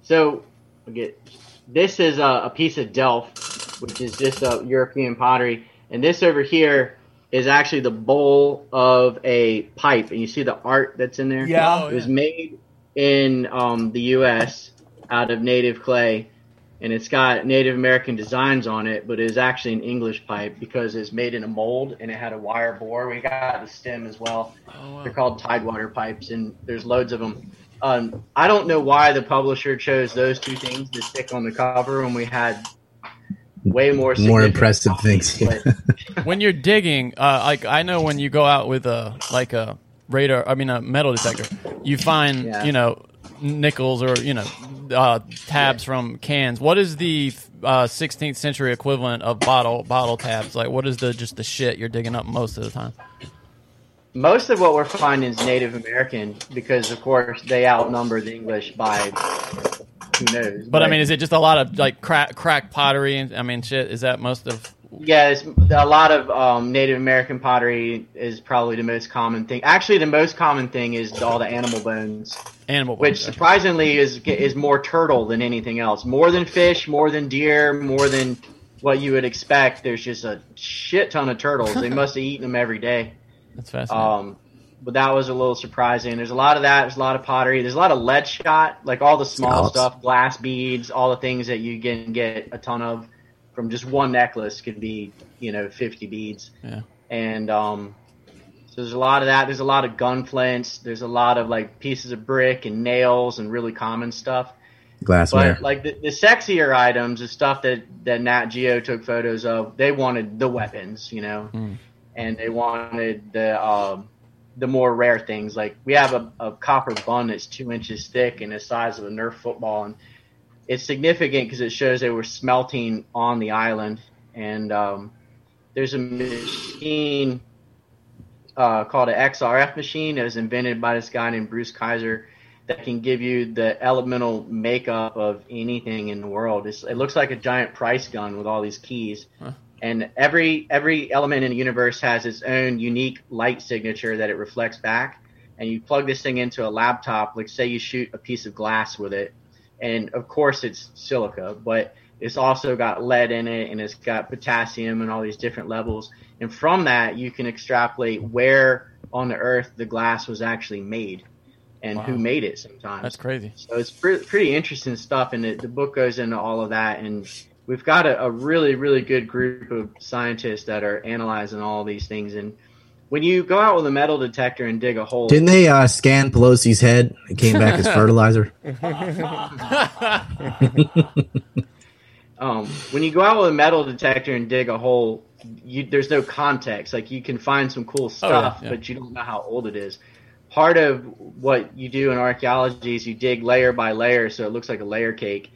so, get this is a, a piece of Delft, which is just a European pottery, and this over here is actually the bowl of a pipe, and you see the art that's in there. Yeah. Oh, it was yeah. made in um, the U.S. out of native clay, and it's got Native American designs on it, but it is actually an English pipe because it's made in a mold and it had a wire bore. We got the stem as well. They're called Tidewater pipes, and there's loads of them. Um, I don't know why the publisher chose those two things to stick on the cover when we had way more More impressive copies, things. but- when you're digging, uh, like I know when you go out with a like a radar, I mean a metal detector, you find Yeah. you know nickels or you know uh, tabs from cans. What is the uh, 16th century equivalent of bottle bottle tabs? Like what is the just the shit you're digging up most of the time? most of what we're finding is Native American because, of course, they outnumber the English by who knows. But I mean, is it just a lot of like crack crack pottery? And I mean, shit. Is that most of? Yeah, a lot of um, Native American pottery is probably the most common thing. Actually, the most common thing is all the animal bones, Animal which bones, okay. surprisingly is is more turtle than anything else. More than fish, more than deer, more than what you would expect. There's just a shit ton of turtles. they must have eaten them every day. That's fascinating. Um, but that was a little surprising. There's a lot of that. There's a lot of pottery. There's a lot of lead shot, like all the small Scallops. stuff, glass beads, all the things that you can get a ton of from just one necklace could be, you know, 50 beads. Yeah. And um, so there's a lot of that. There's a lot of gun flints. There's a lot of like pieces of brick and nails and really common stuff. Glassware. But like the, the sexier items, the stuff that that Nat Geo took photos of, they wanted the weapons, you know, and they wanted the um, the more rare things. Like we have a, a copper bun that's two inches thick and the size of a Nerf football, and it's significant because it shows they were smelting on the island. And um, there's a machine uh, called an XRF machine that was invented by this guy named Bruce Kaiser that can give you the elemental makeup of anything in the world. It's, it looks like a giant price gun with all these keys. And every every element in the universe has its own unique light signature that it reflects back. And you plug this thing into a laptop, like say you shoot a piece of glass with it, and of course it's silica, but it's also got lead in it and it's got potassium and all these different levels. And from that, you can extrapolate where on the earth the glass was actually made and who made it sometimes. That's crazy. So it's pre- pretty interesting stuff, and it, the book goes into all of that. And we've got a, a really, really good group of scientists that are analyzing all these things. And when you go out with a metal detector and dig a hole, Didn't they uh, scan Pelosi's head? It came back as fertilizer. um, when you go out with a metal detector and dig a hole, you, there's no context. Like you can find some cool stuff, yeah. but you don't know how old it is. Part of what you do in archaeology is you dig layer by layer, so it looks like a layer cake,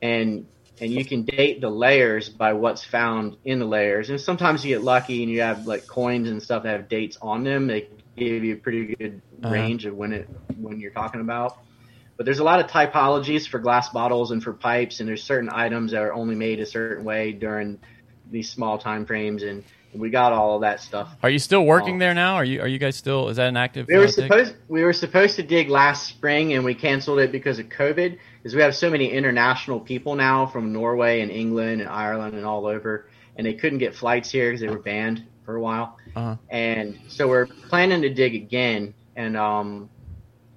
and and you can date the layers by what's found in the layers. And sometimes you get lucky and you have like coins and stuff that have dates on them. They give you a pretty good Uh-huh. range of when it when you're talking about. But there's a lot of typologies for glass bottles and for pipes, and there's certain items that are only made a certain way during these small time frames, and we got all of that stuff. Are you still working Oh. there now? Are you are you guys still? Is that an active? We were uh, supposed we were supposed to dig last spring, and we canceled it because of COVID. Because we have so many international people now from Norway and England and Ireland and all over, and they couldn't get flights here because they were banned for a while. Uh-huh. And so we're planning to dig again, and um,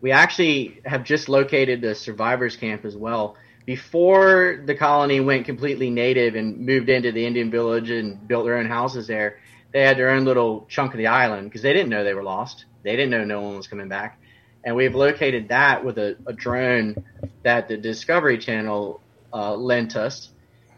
we actually have just located the survivors camp as well. Before the colony went completely native and moved into the Indian village and built their own houses there, they had their own little chunk of the island because they didn't know they were lost. They didn't know no one was coming back. And we've located that with a, a drone that the Discovery Channel uh, lent us.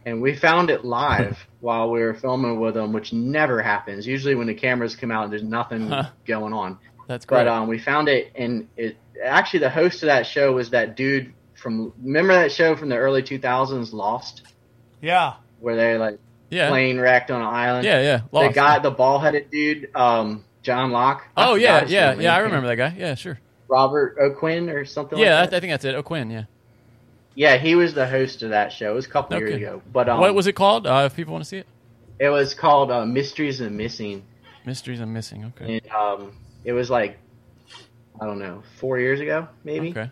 And we found it live while we were filming with them, which never happens. Usually, when the cameras come out, there's nothing Huh. going on. That's great. But um, we found it, and it actually the host of that show was that dude from remember that show from the early 2000s, Lost, Yeah. where they like yeah. plane wrecked on an island. Yeah, yeah. The Lost. guy, the ball headed dude, um, John Locke. Oh yeah, yeah, yeah. I remember that guy. Yeah, sure. Robert O'Quinn or something. Yeah, like I, think that's it. O'Quinn. Yeah. yeah, he was the host of that show. It was a couple years ago, but um, what was it called? Uh, if people want to see it, It was called uh, Mysteries and Missing, Mysteries I'm Missing. Okay. and um, it was like I don't know, four years ago, maybe. Okay.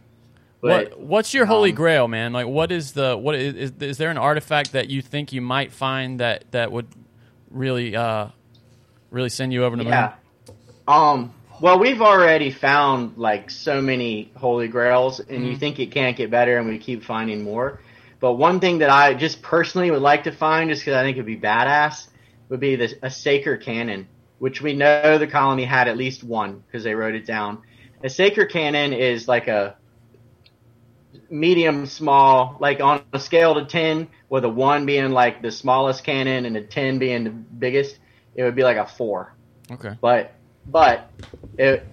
But what What's your holy um, grail, man? Like, what is the what is, is is there an artifact that you think you might find that that would really uh really send you over the Yeah. moon? Um. Well, we've already found like so many holy grails, and Mm-hmm. you think it can't get better, and we keep finding more. But one thing that I just personally would like to find, just because I think it'd be badass, would be this a Saker cannon, which we know the colony had at least one because they wrote it down. A Saker cannon is like a medium small, like on a scale to ten, with a one being like the smallest cannon and a ten being the biggest. It would be like a four Okay. but but it,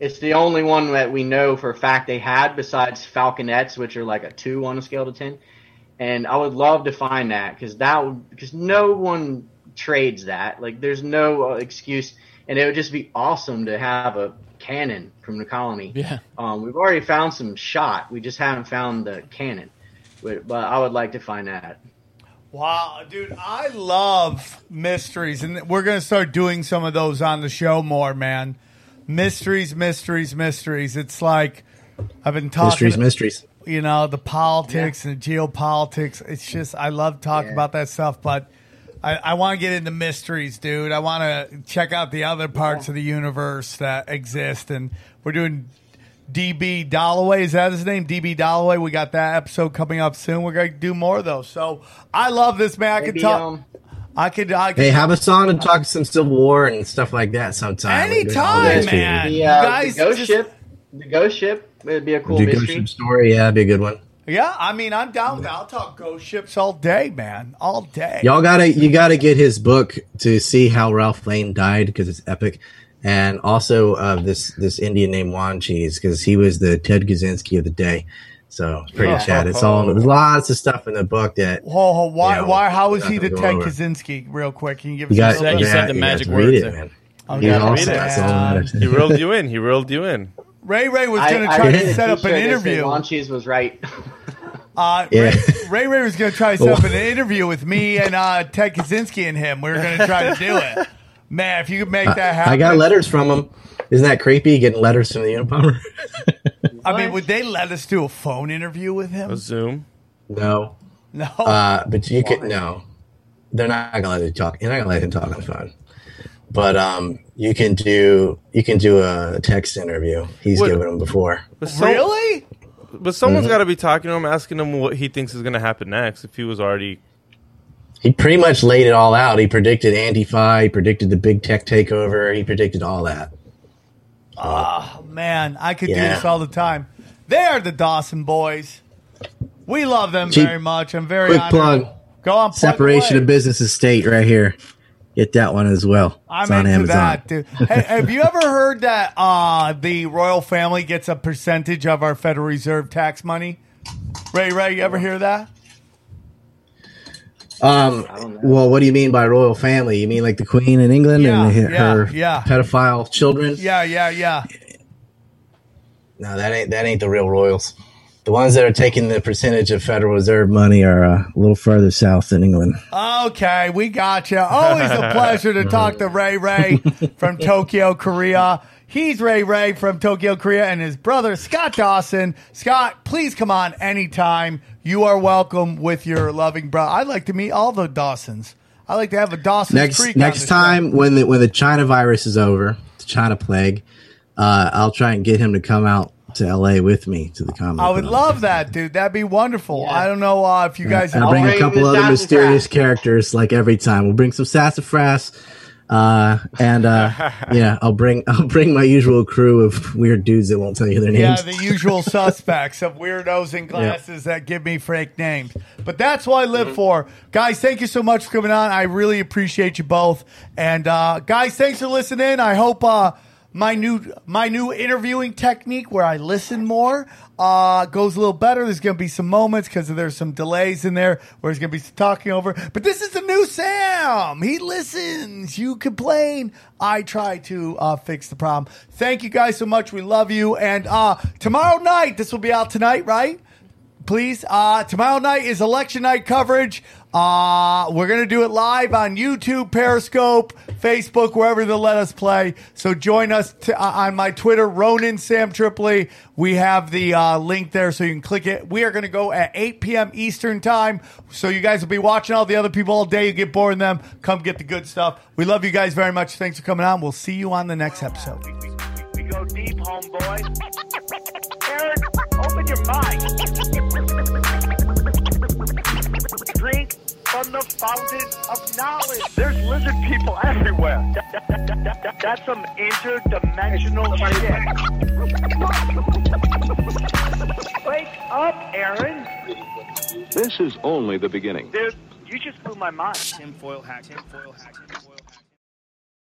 it's the only one that we know for a fact they had besides falconets which are like a two on a scale to 10 and i would love to find that because that would because no one trades that. Like there's no uh, excuse. And it would just be awesome to have a cannon from the colony. Yeah. um, we've already found some shot. We just haven't found the cannon. But, but i would like to find that Wow, dude, I love mysteries, and we're gonna start doing some of those on the show more, man. Mysteries, mysteries, mysteries. It's like I've been talking, Mysteries, mysteries. you know, the politics and the geopolitics. It's just I love talking Yeah. about that stuff, but I, I want to get into mysteries, dude. I want to check out the other parts of the universe that exist, and we're doing DB Dalloway. Is that his name? DB Dalloway. We got that episode coming up soon. We're gonna do more of those. So I love this man. I could Maybe, talk. um, I could. I could Hey, have us on and talk some Civil War and stuff like that sometime. We're doing all Anytime, that man. shit. the, uh, guys the ghost just- ship. The ghost ship it would be a cool Do Ghost. Ship story, yeah, that'd be a good one. Yeah, I mean, I'm down with that. I'll talk ghost ships all day, man. All day. Y'all gotta you gotta get his book to see how Ralph Lane died because it's epic, and also uh, this this Indian named Wanchese because he was the Ted Kaczynski of the day. So it's pretty Oh. chat. It's all there's lots of stuff in the book that Whoa, whoa, why? You know, why? How is he the Ted go over. Kaczynski? Real quick, can you give us you got. a said- little you said the magic got to read words it, man. Okay. He's Read awesome. it. That's all that matters. He reeled you in. He reeled you in. Ray Ray was going to try to set up an t-shirt that said interview. Wanchese was right. Uh, Yeah. Ray, Ray Ray was going to try to set up an interview with me and uh, Ted Kaczynski and him. We were going to try to do it. Man, if you could make that happen. I got letters from him. Isn't that creepy? Getting letters from the Unabomber? I mean, would they let us do a phone interview with him? A Zoom. no, No. uh, but you could no. They're not gonna let you talk. You're not gonna let him talk on the phone. But um, you can do you can do a text interview. He's What- given them before. But some- really? But someone's Mm-hmm. got to be talking to him, asking him what he thinks is going to happen next. If he was already, He pretty much laid it all out. He predicted Antifa. He predicted the big tech takeover. He predicted all that. Oh, man, I could do this all the time. They are the Dawson boys. We love them Cheap- very much. I'm very Quick honored. plug. Go on, plug Separation away. of business and state right here. Get that one as well. I'm it's on into Amazon. that, dude. hey, have you ever heard that uh, the royal family gets a percentage of our Federal Reserve tax money? Ray, Ray, you ever hear that? Um, well, what do you mean by royal family? You mean like the Queen in England Yeah, and her yeah, yeah. pedophile children? Yeah, yeah, yeah. No, that ain't that ain't the real royals. The ones that are taking the percentage of Federal Reserve money are uh, a little further south than England. Okay, we got you. Always a pleasure to talk to Ray Ray from Tokyo, Korea. He's Ray Ray from Tokyo, Korea, and his brother Scott Dawson. Scott, please come on anytime. You are welcome with your loving brother. I'd like to meet all the Dawsons. I like to have a Dawson. next Creek. next the show. time when the when the China virus is over, the China plague, uh, I'll try and get him to come out to L.A. with me to the comic. I would love that, dude. That'd be wonderful. I don't know uh, if you guys and I'll bring a couple other mysterious characters like every time. We'll bring some sassafras, uh, and uh, yeah, I'll bring I'll bring my usual crew of weird dudes that won't tell you their names. Yeah, the usual suspects of weirdos in glasses that give me fake names. But that's what I live for. Guys, thank you so much for coming on. I really appreciate you both. And uh, guys, thanks for listening. I hope uh, my new my new interviewing technique where I listen more uh, goes a little better. There's going to be some moments because there's some delays in there where there's going to be talking over. But this is the new Sam. He listens. You complain. I try to uh, fix the problem. Thank you guys so much. We love you. And uh, tomorrow night, this will be out tonight, right? Please. Uh, tomorrow night is election night coverage. Uh, we're going to do it live on YouTube, Periscope, Facebook, wherever they'll let us play. So join us t- uh, on my Twitter, Ronan Sam Tripoli. We have the uh, link there so you can click it. We are going to go at 8 p.m. Eastern time. So you guys will be watching all the other people all day. You get bored of them. Come get the good stuff. We love you guys very much. Thanks for coming on. We'll see you on the next episode. We go deep, homeboy. Aaron, open your mind. Drink from the fountain of knowledge. There's lizard people everywhere. That- that- that- that- that- that's some interdimensional shit. Wake up, Aaron. This is only the beginning. Dude, you just blew my mind. Tinfoil hat, tinfoil hat.